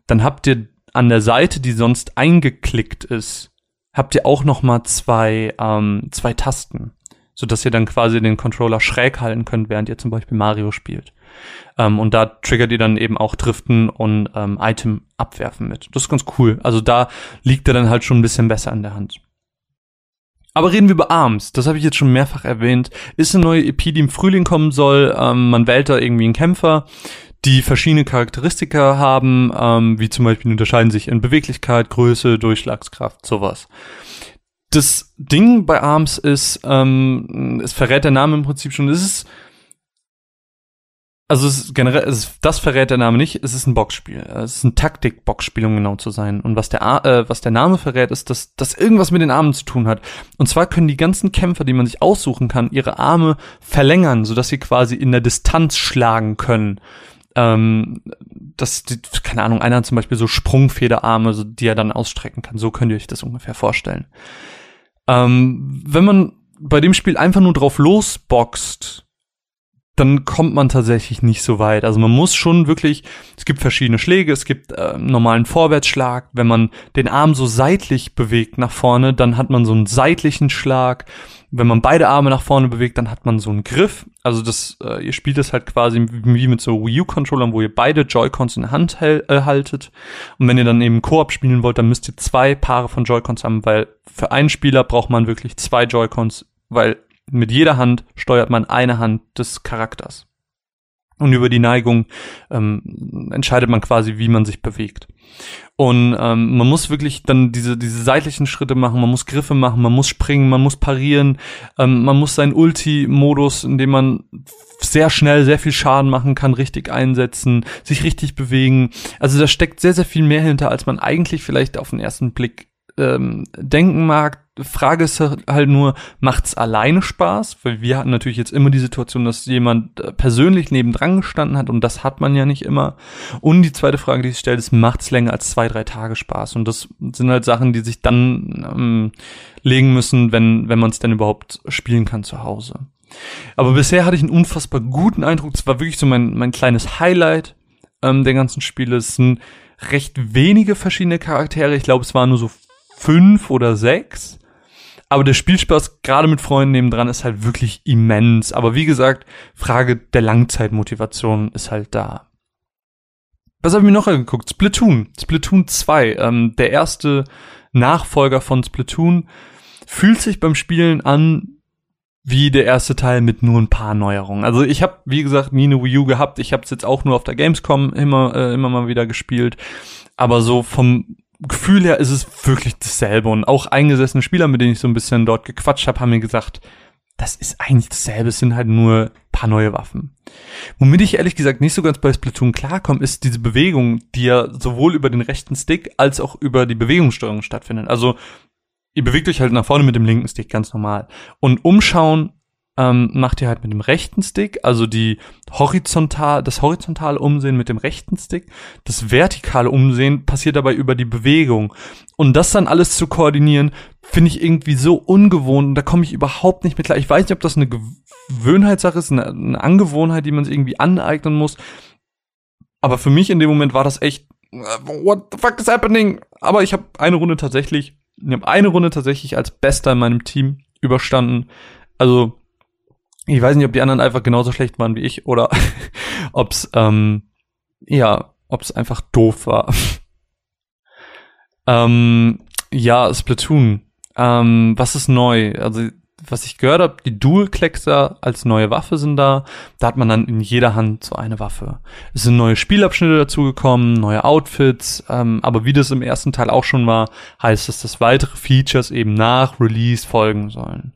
S1: dann habt ihr an der Seite, die sonst eingeklickt ist, habt ihr auch noch mal zwei ähm, zwei Tasten, so dass ihr dann quasi den Controller schräg halten könnt, während ihr zum Beispiel Mario spielt. Ähm, und da triggert ihr dann eben auch Driften und ähm, Item abwerfen mit. Das ist ganz cool. Also da liegt er dann halt schon ein bisschen besser in der Hand. Aber reden wir über ARMS. Das habe ich jetzt schon mehrfach erwähnt. Ist eine neue EP, die im Frühling kommen soll. Ähm, man wählt da irgendwie einen Kämpfer die verschiedene Charakteristika haben, ähm, wie zum Beispiel unterscheiden sich in Beweglichkeit, Größe, Durchschlagskraft, sowas. Das Ding bei ARMS ist, ähm, es verrät der Name im Prinzip schon, es ist also es generell, es das verrät der Name nicht, es ist ein Boxspiel. Es ist ein Taktik-Boxspiel, um genau zu sein. Und was der, äh, was der Name verrät, ist, dass das irgendwas mit den Armen zu tun hat. Und zwar können die ganzen Kämpfer, die man sich aussuchen kann, ihre Arme verlängern, sodass sie quasi in der Distanz schlagen können ähm, das, die, keine Ahnung, einer hat zum Beispiel so Sprungfederarme, so, die er dann ausstrecken kann. So könnt ihr euch das ungefähr vorstellen. Ähm, wenn man bei dem Spiel einfach nur drauf losboxt, dann kommt man tatsächlich nicht so weit. Also man muss schon wirklich, es gibt verschiedene Schläge, es gibt äh, normalen Vorwärtsschlag. Wenn man den Arm so seitlich bewegt nach vorne, dann hat man so einen seitlichen Schlag wenn man beide Arme nach vorne bewegt, dann hat man so einen Griff. Also das, äh, ihr spielt das halt quasi wie mit so Wii U-Controllern, wo ihr beide Joy-Cons in der Hand äh, haltet. Und wenn ihr dann eben Koop spielen wollt, dann müsst ihr zwei Paare von Joy-Cons haben, weil für einen Spieler braucht man wirklich zwei Joy-Cons, weil mit jeder Hand steuert man eine Hand des Charakters. Und über die Neigung ähm, entscheidet man quasi, wie man sich bewegt. Und ähm, man muss wirklich dann diese, diese seitlichen Schritte machen, man muss Griffe machen, man muss springen, man muss parieren, ähm, man muss seinen Ulti-Modus, in dem man sehr schnell sehr viel Schaden machen kann, richtig einsetzen, sich richtig bewegen. Also da steckt sehr, sehr viel mehr hinter, als man eigentlich vielleicht auf den ersten Blick ähm, denken mag. Frage ist halt nur, macht's alleine Spaß? Weil wir hatten natürlich jetzt immer die Situation, dass jemand äh, persönlich nebendran gestanden hat und das hat man ja nicht immer. Und die zweite Frage, die sich stellt, ist, macht's länger als zwei, drei Tage Spaß? Und das sind halt Sachen, die sich dann ähm, legen müssen, wenn, wenn man es denn überhaupt spielen kann zu Hause. Aber bisher hatte ich einen unfassbar guten Eindruck. Es war wirklich so mein, mein kleines Highlight ähm, der ganzen Spiele. Es sind recht wenige verschiedene Charaktere. Ich glaube, es waren nur so fünf oder sechs. Aber der Spielspaß gerade mit Freunden nebendran ist halt wirklich immens. Aber wie gesagt, Frage der Langzeitmotivation ist halt da. Was habe ich mir noch angeguckt? Splatoon. Splatoon 2. Ähm, der erste Nachfolger von Splatoon fühlt sich beim Spielen an wie der erste Teil mit nur ein paar Neuerungen. Also ich habe, wie gesagt, nie eine Wii U gehabt. Ich habe es jetzt auch nur auf der Gamescom immer, äh, immer mal wieder gespielt. Aber so vom Gefühl her ist es wirklich dasselbe. Und auch eingesessene Spieler, mit denen ich so ein bisschen dort gequatscht habe, haben mir gesagt, das ist eigentlich dasselbe, es sind halt nur paar neue Waffen. Womit ich ehrlich gesagt nicht so ganz bei Splatoon klarkomme, ist diese Bewegung, die ja sowohl über den rechten Stick als auch über die Bewegungssteuerung stattfindet. Also ihr bewegt euch halt nach vorne mit dem linken Stick ganz normal. Und umschauen ähm, macht ihr halt mit dem rechten Stick, also die horizontal, das horizontale Umsehen mit dem rechten Stick. Das vertikale Umsehen passiert dabei über die Bewegung. Und das dann alles zu koordinieren, finde ich irgendwie so ungewohnt. Da komme ich überhaupt nicht mit klar. Ich weiß nicht, ob das eine Gewöhnheitssache ist, eine, eine Angewohnheit, die man sich irgendwie aneignen muss. Aber für mich in dem Moment war das echt, what the fuck is happening? Aber ich habe eine Runde tatsächlich, ich habe eine Runde tatsächlich als Bester in meinem Team überstanden. Also ich weiß nicht, ob die anderen einfach genauso schlecht waren wie ich oder ob's ähm, ja, ob's einfach doof war. ähm, ja, Splatoon. Ähm, was ist neu? Also was ich gehört habe, die Dual-Kleckser als neue Waffe sind da. Da hat man dann in jeder Hand so eine Waffe. Es sind neue Spielabschnitte dazugekommen, neue Outfits, ähm, aber wie das im ersten Teil auch schon war, heißt es, dass weitere Features eben nach Release folgen sollen.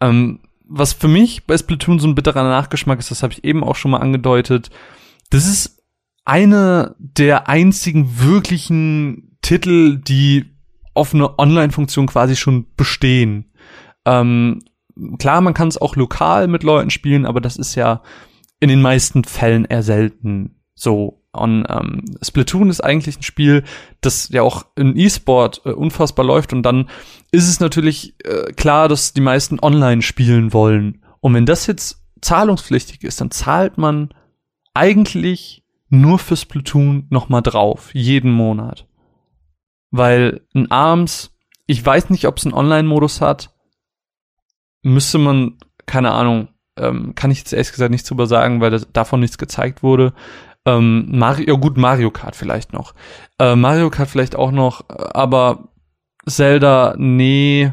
S1: Ähm, was für mich bei Splatoon so ein bitterer Nachgeschmack ist, das habe ich eben auch schon mal angedeutet, das ist eine der einzigen wirklichen Titel, die auf eine Online-Funktion quasi schon bestehen. Ähm, klar, man kann es auch lokal mit Leuten spielen, aber das ist ja in den meisten Fällen eher selten so. Und ähm, Splatoon ist eigentlich ein Spiel, das ja auch in E-Sport äh, unfassbar läuft und dann ist es natürlich äh, klar, dass die meisten online spielen wollen. Und wenn das jetzt zahlungspflichtig ist, dann zahlt man eigentlich nur für Splatoon nochmal drauf, jeden Monat. Weil ein ARMS, ich weiß nicht, ob es einen Online-Modus hat, müsste man, keine Ahnung, ähm, kann ich jetzt ehrlich gesagt nichts drüber sagen, weil das, davon nichts gezeigt wurde. Ähm, Mario, ja gut, Mario Kart vielleicht noch. Äh, Mario Kart vielleicht auch noch, aber Zelda, nee.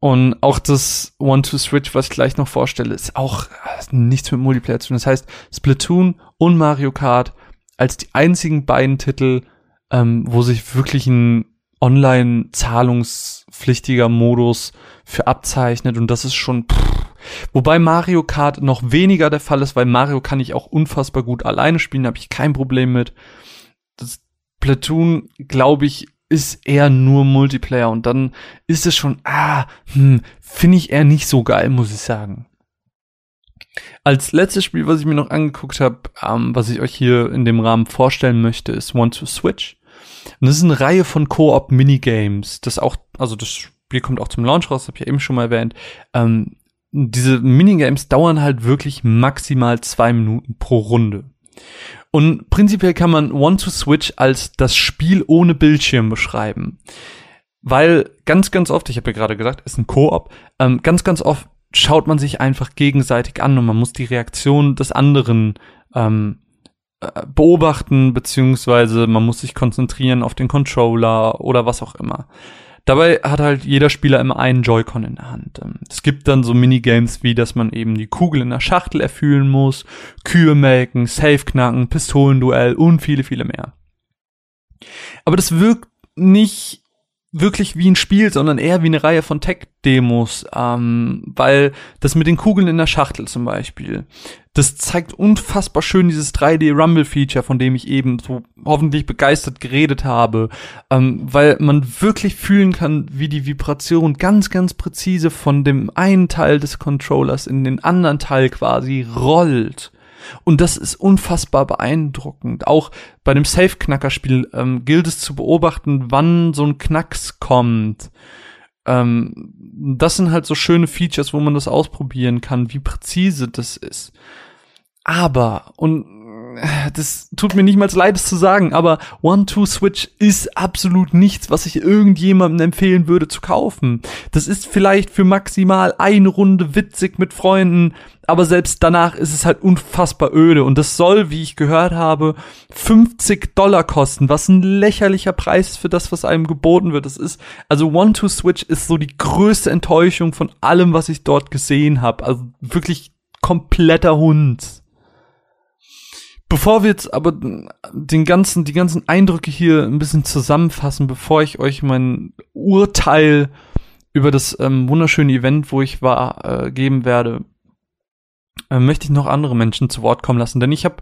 S1: Und auch das One-to-Switch, was ich gleich noch vorstelle, ist auch äh, nichts mit Multiplayer zu tun. Das heißt, Splatoon und Mario Kart als die einzigen beiden Titel, ähm, wo sich wirklich ein online-zahlungspflichtiger Modus für abzeichnet und das ist schon pff, wobei Mario Kart noch weniger der Fall ist, weil Mario kann ich auch unfassbar gut alleine spielen, habe ich kein Problem mit. Das Platoon, glaube ich, ist eher nur Multiplayer und dann ist es schon ah, hm, finde ich eher nicht so geil, muss ich sagen. Als letztes Spiel, was ich mir noch angeguckt habe, ähm, was ich euch hier in dem Rahmen vorstellen möchte, ist One to Switch. Und das ist eine Reihe von Co-op-Minigames. Das auch, also das Spiel kommt auch zum Launch raus, habe ich ja eben schon mal erwähnt. Ähm, diese Minigames dauern halt wirklich maximal zwei Minuten pro Runde. Und prinzipiell kann man One to Switch als das Spiel ohne Bildschirm beschreiben. Weil ganz, ganz oft, ich habe ja gerade gesagt, ist ein Koop, ähm, ganz, ganz oft schaut man sich einfach gegenseitig an und man muss die Reaktion des anderen ähm, äh, beobachten, beziehungsweise man muss sich konzentrieren auf den Controller oder was auch immer. Dabei hat halt jeder Spieler immer einen Joy-Con in der Hand. Ähm, es gibt dann so Minigames wie, dass man eben die Kugel in der Schachtel erfüllen muss, Kühe melken, Safe knacken, Pistolenduell und viele, viele mehr. Aber das wirkt nicht wirklich wie ein Spiel, sondern eher wie eine Reihe von Tech-Demos, ähm, weil das mit den Kugeln in der Schachtel zum Beispiel, das zeigt unfassbar schön dieses 3D-Rumble-Feature, von dem ich eben so hoffentlich begeistert geredet habe, ähm, weil man wirklich fühlen kann, wie die Vibration ganz, ganz präzise von dem einen Teil des Controllers in den anderen Teil quasi rollt. Und das ist unfassbar beeindruckend. Auch bei dem Safe-Knacker-Spiel ähm, gilt es zu beobachten, wann so ein Knacks kommt. Ähm, das sind halt so schöne Features, wo man das ausprobieren kann, wie präzise das ist. Aber, und das tut mir nicht mal leid, es zu sagen, aber One-Two-Switch ist absolut nichts, was ich irgendjemandem empfehlen würde zu kaufen. Das ist vielleicht für maximal eine Runde witzig mit Freunden, aber selbst danach ist es halt unfassbar öde und das soll, wie ich gehört habe, 50 Dollar kosten, was ein lächerlicher Preis für das, was einem geboten wird. Das ist, also One-Two-Switch ist so die größte Enttäuschung von allem, was ich dort gesehen habe. Also wirklich kompletter Hund. Bevor wir jetzt aber den ganzen, die ganzen Eindrücke hier ein bisschen zusammenfassen, bevor ich euch mein Urteil über das ähm, wunderschöne Event, wo ich war, äh, geben werde, äh, möchte ich noch andere Menschen zu Wort kommen lassen, denn ich habe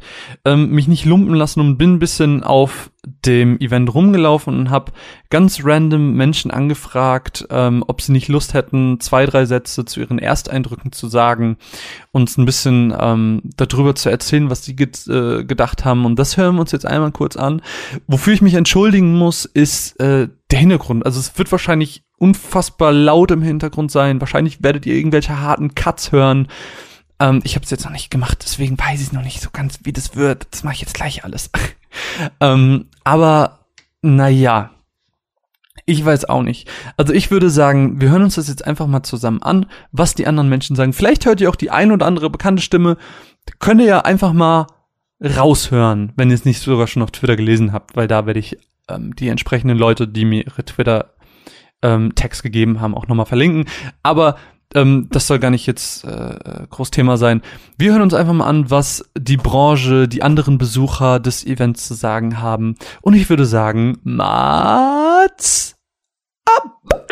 S1: ähm, mich nicht lumpen lassen und bin ein bisschen auf dem Event rumgelaufen und habe ganz random Menschen angefragt, ähm, ob sie nicht Lust hätten, zwei, drei Sätze zu ihren Ersteindrücken zu sagen, uns ein bisschen ähm, darüber zu erzählen, was sie ge äh, gedacht haben. Und das hören wir uns jetzt einmal kurz an. Wofür ich mich entschuldigen muss, ist äh, der Hintergrund. Also es wird wahrscheinlich unfassbar laut im Hintergrund sein. Wahrscheinlich werdet ihr irgendwelche harten Cuts hören. Ähm, ich habe es jetzt noch nicht gemacht, deswegen weiß ich noch nicht so ganz, wie das wird. Das mache ich jetzt gleich alles. ähm, aber naja, ich weiß auch nicht. Also ich würde sagen, wir hören uns das jetzt einfach mal zusammen an, was die anderen Menschen sagen. Vielleicht hört ihr auch die ein oder andere bekannte Stimme. Könnt ihr ja einfach mal raushören, wenn ihr es nicht sogar schon auf Twitter gelesen habt, weil da werde ich ähm, die entsprechenden Leute, die mir ihre Twitter ähm, Text gegeben haben, auch nochmal verlinken. Aber ähm, das soll gar nicht jetzt äh, groß Thema sein. Wir hören uns einfach mal an, was die Branche, die anderen Besucher des Events zu sagen haben. Und ich würde sagen, Mats ab!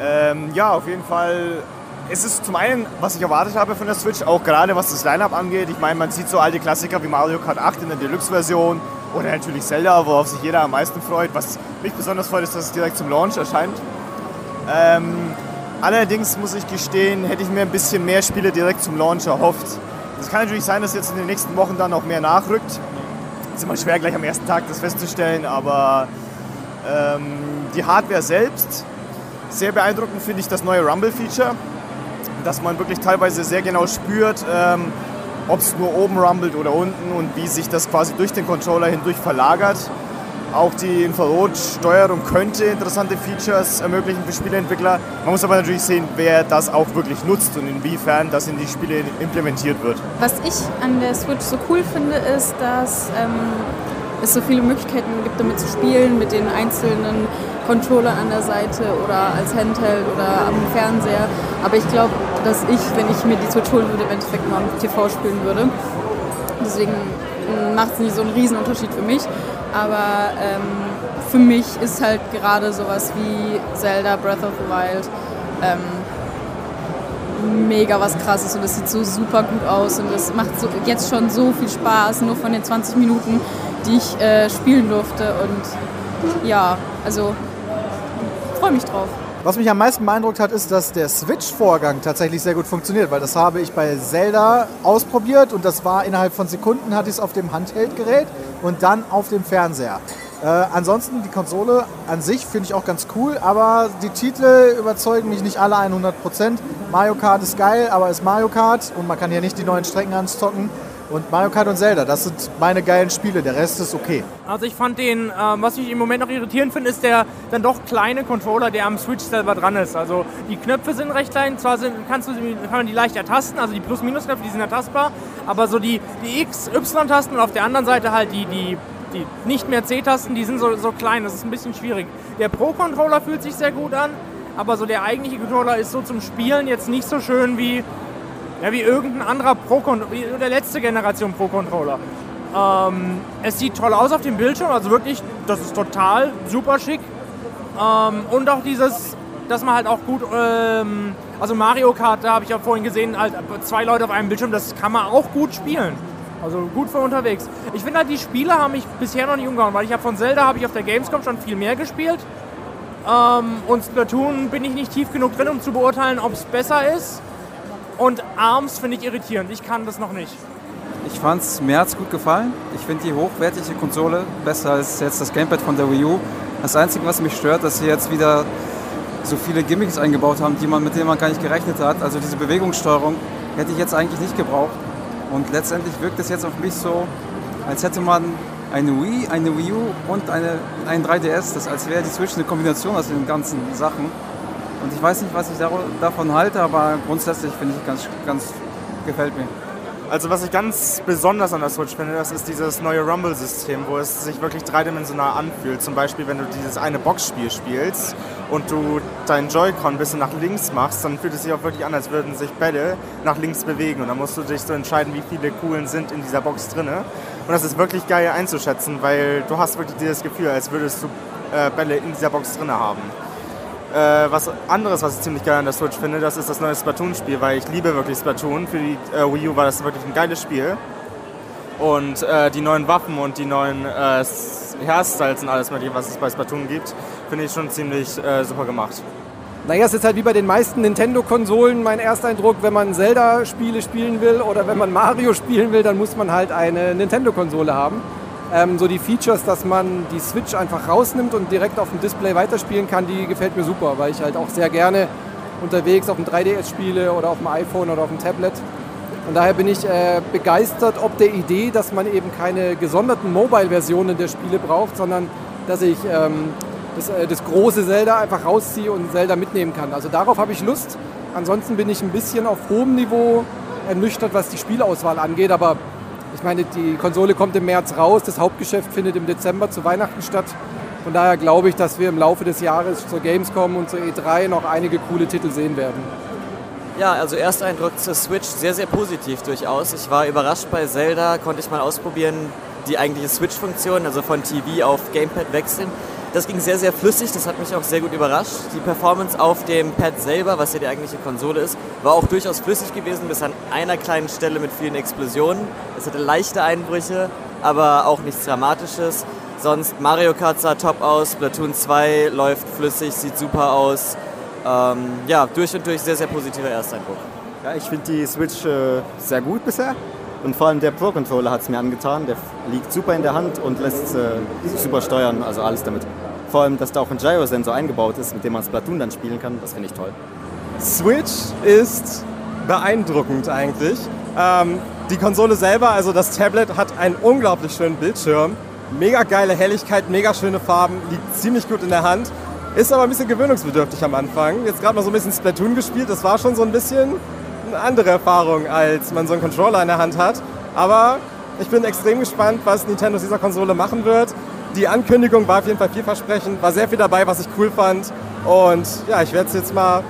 S2: Ähm, ja, auf jeden Fall. Es ist zum einen, was ich erwartet habe von der Switch, auch gerade was das Lineup angeht. Ich meine, man sieht so alte Klassiker wie Mario Kart 8 in der Deluxe-Version oder natürlich Zelda, worauf sich jeder am meisten freut. Was mich besonders freut, ist, dass es direkt zum Launch erscheint. Ähm, allerdings muss ich gestehen, hätte ich mir ein bisschen mehr Spiele direkt zum Launch erhofft. Es kann natürlich sein, dass jetzt in den nächsten Wochen dann auch mehr nachrückt. Ist immer schwer, gleich am ersten Tag das festzustellen, aber ähm, die Hardware selbst, sehr beeindruckend finde ich das neue Rumble-Feature, dass man wirklich teilweise sehr genau spürt, ähm, ob es nur oben rumbelt oder unten und wie sich das quasi durch den Controller hindurch verlagert. Auch die Infrarotsteuerung könnte interessante Features ermöglichen für Spieleentwickler. Man muss aber natürlich sehen, wer das auch wirklich nutzt und inwiefern das in die Spiele implementiert wird.
S3: Was ich an der Switch so cool finde, ist, dass ähm, es so viele Möglichkeiten gibt, damit zu spielen, mit den einzelnen Controllern an der Seite oder als Handheld oder am Fernseher. Aber ich glaube, dass ich, wenn ich mir die Switch holen würde, im Endeffekt mal am TV spielen würde. Deswegen mm, macht es nicht so einen riesen Unterschied für mich. Aber ähm, für mich ist halt gerade sowas wie Zelda Breath of the Wild ähm, mega was krasses und es sieht so super gut aus und es macht so, jetzt schon so viel Spaß, nur von den 20 Minuten, die ich äh, spielen durfte. Und ja, also freue mich drauf.
S4: Was mich am meisten beeindruckt hat, ist, dass der Switch-Vorgang tatsächlich sehr gut funktioniert, weil das habe ich bei Zelda ausprobiert und das war innerhalb von Sekunden hatte ich es auf dem Handheld-Gerät und dann auf dem Fernseher. Äh, ansonsten die Konsole an sich finde ich auch ganz cool, aber die Titel überzeugen mich nicht alle 100%. Mario Kart ist geil, aber ist Mario Kart und man kann hier nicht die neuen Strecken anzocken. Und Mario Kart und Zelda, das sind meine geilen Spiele, der Rest ist okay.
S5: Also ich fand den, äh, was ich im Moment noch irritierend finde, ist der dann doch kleine Controller, der am Switch selber dran ist. Also die Knöpfe sind recht klein, zwar sind, kannst du, kann man die leicht ertasten, also die Plus-Minus-Knöpfe, die sind ertastbar, aber so die, die X, Y-Tasten und auf der anderen Seite halt die, die, die nicht mehr C-Tasten, die sind so, so klein, das ist ein bisschen schwierig. Der Pro-Controller fühlt sich sehr gut an, aber so der eigentliche Controller ist so zum Spielen jetzt nicht so schön wie ja, wie irgendein anderer Pro wie der letzte Generation Pro Controller. Ähm, es sieht toll aus auf dem Bildschirm, also wirklich, das ist total super schick. Ähm, und auch dieses, dass man halt auch gut, ähm, also Mario Kart, da habe ich ja vorhin gesehen, halt zwei Leute auf einem Bildschirm, das kann man auch gut spielen. Also gut für unterwegs. Ich finde halt, die Spiele haben mich bisher noch nicht umgehauen, weil ich habe von Zelda habe ich auf der Gamescom schon viel mehr gespielt. Ähm, und Splatoon bin ich nicht tief genug drin, um zu beurteilen, ob es besser ist. Und ARMS finde ich irritierend. Ich kann das noch nicht.
S6: Ich fand es, mir hat es gut gefallen. Ich finde die hochwertige Konsole besser als jetzt das Gamepad von der Wii U. Das Einzige, was mich stört, dass sie jetzt wieder so viele Gimmicks eingebaut haben, die man, mit denen man gar nicht gerechnet hat. Also diese Bewegungssteuerung hätte ich jetzt eigentlich nicht gebraucht. Und letztendlich wirkt es jetzt auf mich so, als hätte man eine Wii, eine Wii U und eine, ein 3DS. Das, als wäre die Switch eine Kombination aus den ganzen Sachen. Und ich weiß nicht, was ich davon halte, aber grundsätzlich finde ich ganz, ganz gefällt mir.
S2: Also was ich ganz besonders an der Switch finde, das ist dieses neue Rumble-System, wo es sich wirklich dreidimensional anfühlt. Zum Beispiel, wenn du dieses eine Boxspiel spielst und du deinen Joy-Con ein bisschen nach links machst, dann fühlt es sich auch wirklich an, als würden sich Bälle nach links bewegen. Und dann musst du dich so entscheiden, wie viele Kugeln sind in dieser Box drin. Und das ist wirklich geil einzuschätzen, weil du hast wirklich dieses Gefühl, als würdest du äh, Bälle in dieser Box drin haben. Äh, was anderes, was ich ziemlich geil an der Switch finde, das ist das neue Splatoon-Spiel, weil ich liebe wirklich Splatoon. Für die äh, Wii U war das wirklich ein geiles Spiel. Und äh, die neuen Waffen und die neuen äh, Hairstyles und alles mögliche, was es bei Splatoon gibt, finde ich schon ziemlich äh, super gemacht.
S7: Naja, es ist halt wie bei den meisten Nintendo-Konsolen mein Ersteindruck, wenn man Zelda-Spiele spielen will oder wenn man Mario spielen will, dann muss man halt eine Nintendo-Konsole haben. Ähm, so die Features, dass man die Switch einfach rausnimmt und direkt auf dem Display weiterspielen kann, die gefällt mir super, weil ich halt auch sehr gerne unterwegs auf dem 3DS spiele oder auf dem iPhone oder auf dem Tablet. Von daher bin ich äh, begeistert ob der Idee, dass man eben keine gesonderten Mobile-Versionen der Spiele braucht, sondern dass ich ähm, das, äh, das große Zelda einfach rausziehe und Zelda mitnehmen kann. Also darauf habe ich Lust. Ansonsten bin ich ein bisschen auf hohem Niveau ernüchtert, was die Spielauswahl angeht, aber ich meine, die Konsole kommt im März raus, das Hauptgeschäft findet im Dezember zu Weihnachten statt. Von daher glaube ich, dass wir im Laufe des Jahres zur Gamescom und zur E3 noch einige coole Titel sehen werden.
S8: Ja, also Ersteindruck zur Switch sehr, sehr positiv durchaus. Ich war überrascht bei Zelda, konnte ich mal ausprobieren, die eigentliche Switch-Funktion, also von TV auf Gamepad wechseln. Das ging sehr, sehr flüssig, das hat mich auch sehr gut überrascht. Die Performance auf dem Pad selber, was ja die eigentliche Konsole ist, war auch durchaus flüssig gewesen, bis an einer kleinen Stelle mit vielen Explosionen. Es hatte leichte Einbrüche, aber auch nichts Dramatisches. Sonst Mario Kart sah top aus, Splatoon 2 läuft flüssig, sieht super aus. Ähm, ja, durch und durch sehr, sehr positiver Ersteindruck.
S9: Ja, ich finde die Switch äh, sehr gut bisher. Und vor allem der Pro-Controller hat es mir angetan. Der liegt super in der Hand und lässt äh, super steuern, also alles damit. Vor allem, dass da auch ein Gyro-Sensor eingebaut ist, mit dem man Splatoon dann spielen kann, das finde ich toll.
S10: Switch ist beeindruckend eigentlich. Ähm, die Konsole selber, also das Tablet, hat einen unglaublich schönen Bildschirm. Mega geile Helligkeit, mega schöne Farben, liegt ziemlich gut in der Hand. Ist aber ein bisschen gewöhnungsbedürftig am Anfang. Jetzt gerade mal so ein bisschen Splatoon gespielt, das war schon so ein bisschen andere Erfahrung, als man so einen Controller in der Hand hat. Aber ich bin extrem gespannt, was Nintendo aus dieser Konsole machen wird. Die Ankündigung war auf jeden Fall vielversprechend, war sehr viel dabei, was ich cool fand. Und ja, ich werde es jetzt mal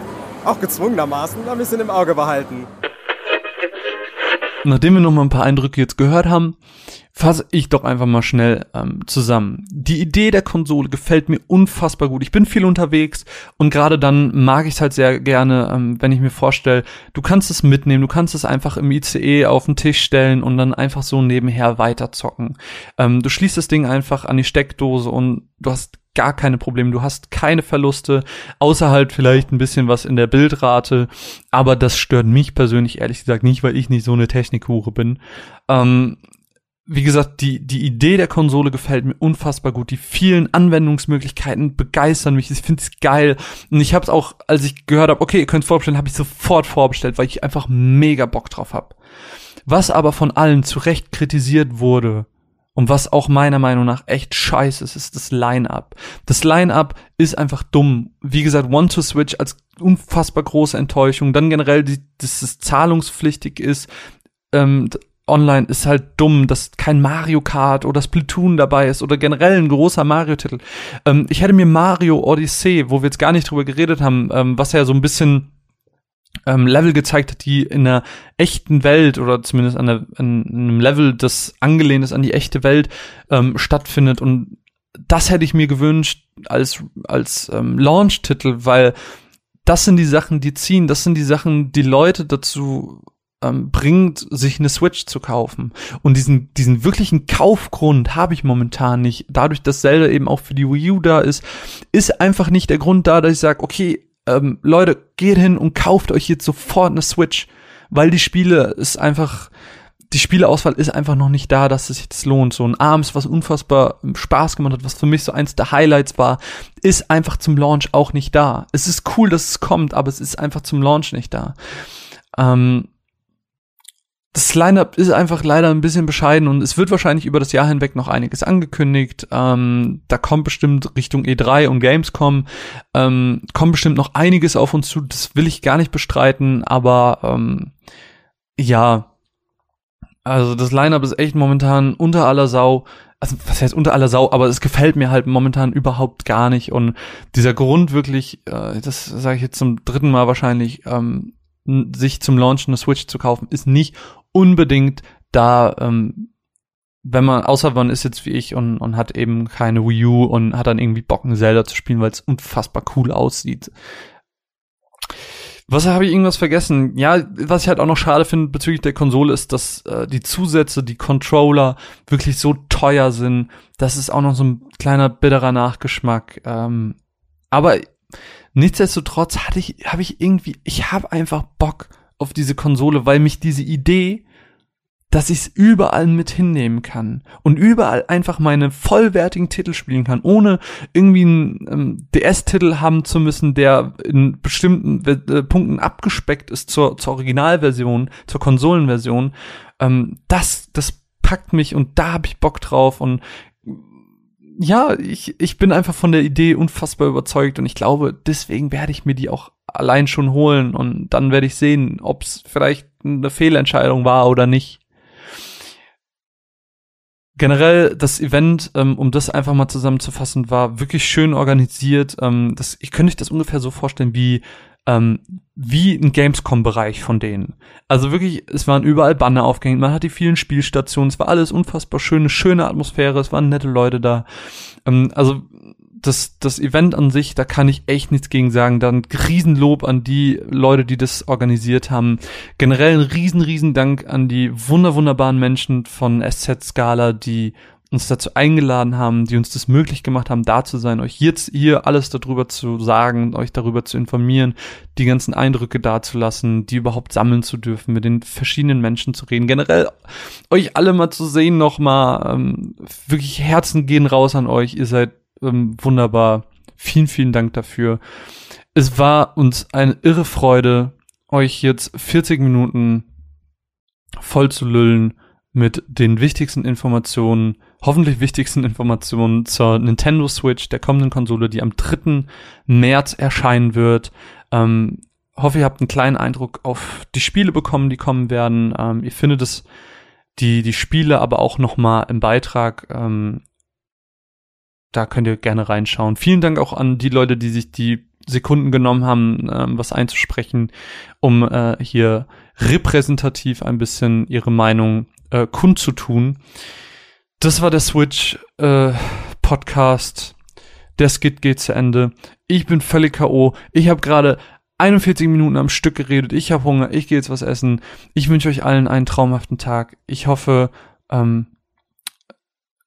S10: auch gezwungenermaßen ein bisschen im Auge behalten.
S1: Nachdem wir noch mal ein paar Eindrücke jetzt gehört haben, fasse ich doch einfach mal schnell ähm, zusammen. Die Idee der Konsole gefällt mir unfassbar gut. Ich bin viel unterwegs und gerade dann mag ich es halt sehr gerne, ähm, wenn ich mir vorstelle, du kannst es mitnehmen, du kannst es einfach im ICE auf den Tisch stellen und dann einfach so nebenher weiterzocken. Ähm, du schließt das Ding einfach an die Steckdose und du hast gar keine Probleme. Du hast keine Verluste, außer halt vielleicht ein bisschen was in der Bildrate. Aber das stört mich persönlich ehrlich gesagt nicht, weil ich nicht so eine Technikhure bin. Ähm, wie gesagt, die, die Idee der Konsole gefällt mir unfassbar gut. Die vielen Anwendungsmöglichkeiten begeistern mich. Ich finde es geil. Und ich habe es auch, als ich gehört habe, okay, ihr könnt es vorbestellen, habe ich sofort vorbestellt, weil ich einfach mega Bock drauf habe. Was aber von allen zu Recht kritisiert wurde, und was auch meiner Meinung nach echt scheiße ist, ist das Line-Up. Das Line-Up ist einfach dumm. Wie gesagt, One-to-Switch als unfassbar große Enttäuschung. Dann generell, die, dass es zahlungspflichtig ist. Ähm, online ist halt dumm, dass kein Mario Kart oder Splatoon dabei ist oder generell ein großer Mario-Titel. Ähm, ich hätte mir Mario Odyssey, wo wir jetzt gar nicht drüber geredet haben, ähm, was ja so ein bisschen ähm, Level gezeigt hat, die in der echten Welt oder zumindest an, der, an einem Level, das angelehnt ist an die echte Welt, ähm, stattfindet. Und das hätte ich mir gewünscht als, als ähm, Launch-Titel, weil das sind die Sachen, die ziehen, das sind die Sachen, die Leute dazu ähm, bringt, sich eine Switch zu kaufen. Und diesen, diesen wirklichen Kaufgrund habe ich momentan nicht. Dadurch, dass Zelda eben auch für die Wii U da ist, ist einfach nicht der Grund da, dass ich sage, okay, ähm, Leute, geht hin und kauft euch jetzt sofort eine Switch, weil die Spiele ist einfach, die Spieleauswahl ist einfach noch nicht da, dass es sich jetzt lohnt. So ein Arms, was unfassbar Spaß gemacht hat, was für mich so eins der Highlights war, ist einfach zum Launch auch nicht da. Es ist cool, dass es kommt, aber es ist einfach zum Launch nicht da. Ähm, das Lineup ist einfach leider ein bisschen bescheiden und es wird wahrscheinlich über das Jahr hinweg noch einiges angekündigt. Ähm, da kommt bestimmt Richtung E3 und Gamescom ähm, kommt bestimmt noch einiges auf uns zu. Das will ich gar nicht bestreiten, aber ähm, ja, also das Lineup ist echt momentan unter aller Sau. Also was heißt unter aller Sau, aber es gefällt mir halt momentan überhaupt gar nicht und dieser Grund wirklich, äh, das sage ich jetzt zum dritten Mal wahrscheinlich. Ähm, sich zum Launch eine Switch zu kaufen, ist nicht unbedingt da, ähm, wenn man, außer man ist jetzt wie ich und, und hat eben keine Wii U und hat dann irgendwie Bock, ein Zelda zu spielen, weil es unfassbar cool aussieht. Was habe ich irgendwas vergessen? Ja, was ich halt auch noch schade finde bezüglich der Konsole ist, dass äh, die Zusätze, die Controller wirklich so teuer sind. Das ist auch noch so ein kleiner bitterer Nachgeschmack. Ähm, aber nichtsdestotrotz hatte ich, habe ich irgendwie, ich habe einfach Bock auf diese Konsole, weil mich diese Idee dass ich es überall mit hinnehmen kann und überall einfach meine vollwertigen Titel spielen kann, ohne irgendwie einen ähm, DS-Titel haben zu müssen, der in bestimmten äh, Punkten abgespeckt ist zur, zur Originalversion, zur Konsolenversion. Ähm, das, das packt mich und da habe ich Bock drauf und ja, ich, ich bin einfach von der Idee unfassbar überzeugt und ich glaube, deswegen werde ich mir die auch allein schon holen und dann werde ich sehen, ob es vielleicht eine Fehlentscheidung war oder nicht generell das Event, ähm, um das einfach mal zusammenzufassen, war wirklich schön organisiert. Ähm, das, ich könnte euch das ungefähr so vorstellen wie ähm, wie ein Gamescom-Bereich von denen. Also wirklich, es waren überall Banner aufgehängt, man hat die vielen Spielstationen, es war alles unfassbar schön, eine schöne Atmosphäre, es waren nette Leute da. Ähm, also das, das Event an sich, da kann ich echt nichts gegen sagen. Dann Riesenlob an die Leute, die das organisiert haben. Generell ein riesen, riesen Dank an die wunder, wunderbaren Menschen von SZ Scala, die uns dazu eingeladen haben, die uns das möglich gemacht haben, da zu sein, euch jetzt hier alles darüber zu sagen, euch darüber zu informieren, die ganzen Eindrücke dazulassen, die überhaupt sammeln zu dürfen, mit den verschiedenen Menschen zu reden, generell euch alle mal zu sehen nochmal, ähm, wirklich Herzen gehen raus an euch, ihr seid ähm, wunderbar. Vielen, vielen Dank dafür. Es war uns eine irre Freude, euch jetzt 40 Minuten voll zu lüllen mit den wichtigsten Informationen, hoffentlich wichtigsten Informationen zur Nintendo Switch, der kommenden Konsole, die am 3. März erscheinen wird. Ähm, hoffe, ihr habt einen kleinen Eindruck auf die Spiele bekommen, die kommen werden. Ähm, ihr findet es, die, die Spiele aber auch nochmal im Beitrag ähm, da könnt ihr gerne reinschauen. Vielen Dank auch an die Leute, die sich die Sekunden genommen haben, ähm, was einzusprechen, um äh, hier repräsentativ ein bisschen ihre Meinung äh, kundzutun. Das war der Switch äh, Podcast. Der Skit geht zu Ende. Ich bin völlig K.O. Ich habe gerade 41 Minuten am Stück geredet. Ich habe Hunger. Ich gehe jetzt was essen. Ich wünsche euch allen einen traumhaften Tag. Ich hoffe, ähm,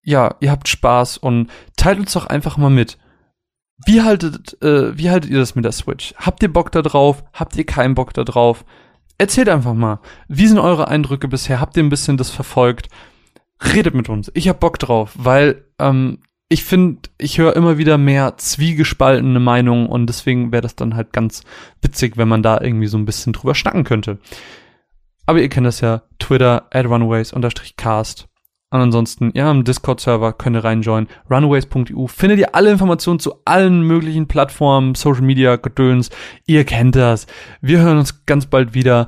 S1: ja, ihr habt Spaß und teilt uns doch einfach mal mit. Wie haltet, äh, wie haltet ihr das mit der Switch? Habt ihr Bock da drauf? Habt ihr keinen Bock da drauf? Erzählt einfach mal. Wie sind eure Eindrücke bisher? Habt ihr ein bisschen das verfolgt? Redet mit uns. Ich hab Bock drauf, weil ähm, ich finde, ich höre immer wieder mehr zwiegespaltene Meinungen und deswegen wäre das dann halt ganz witzig, wenn man da irgendwie so ein bisschen drüber schnacken könnte. Aber ihr kennt das ja, Twitter, at runaways-cast. Und ansonsten, ja, im Discord-Server könnt ihr reinjoinen. Runaways.eu findet ihr alle Informationen zu allen möglichen Plattformen, Social Media, Gedöns. Ihr kennt das. Wir hören uns ganz bald wieder.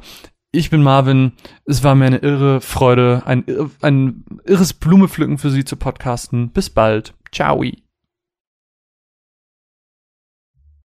S1: Ich bin Marvin. Es war mir eine irre Freude, ein, ein irres Blumepflücken für Sie zu podcasten. Bis bald. Ciao.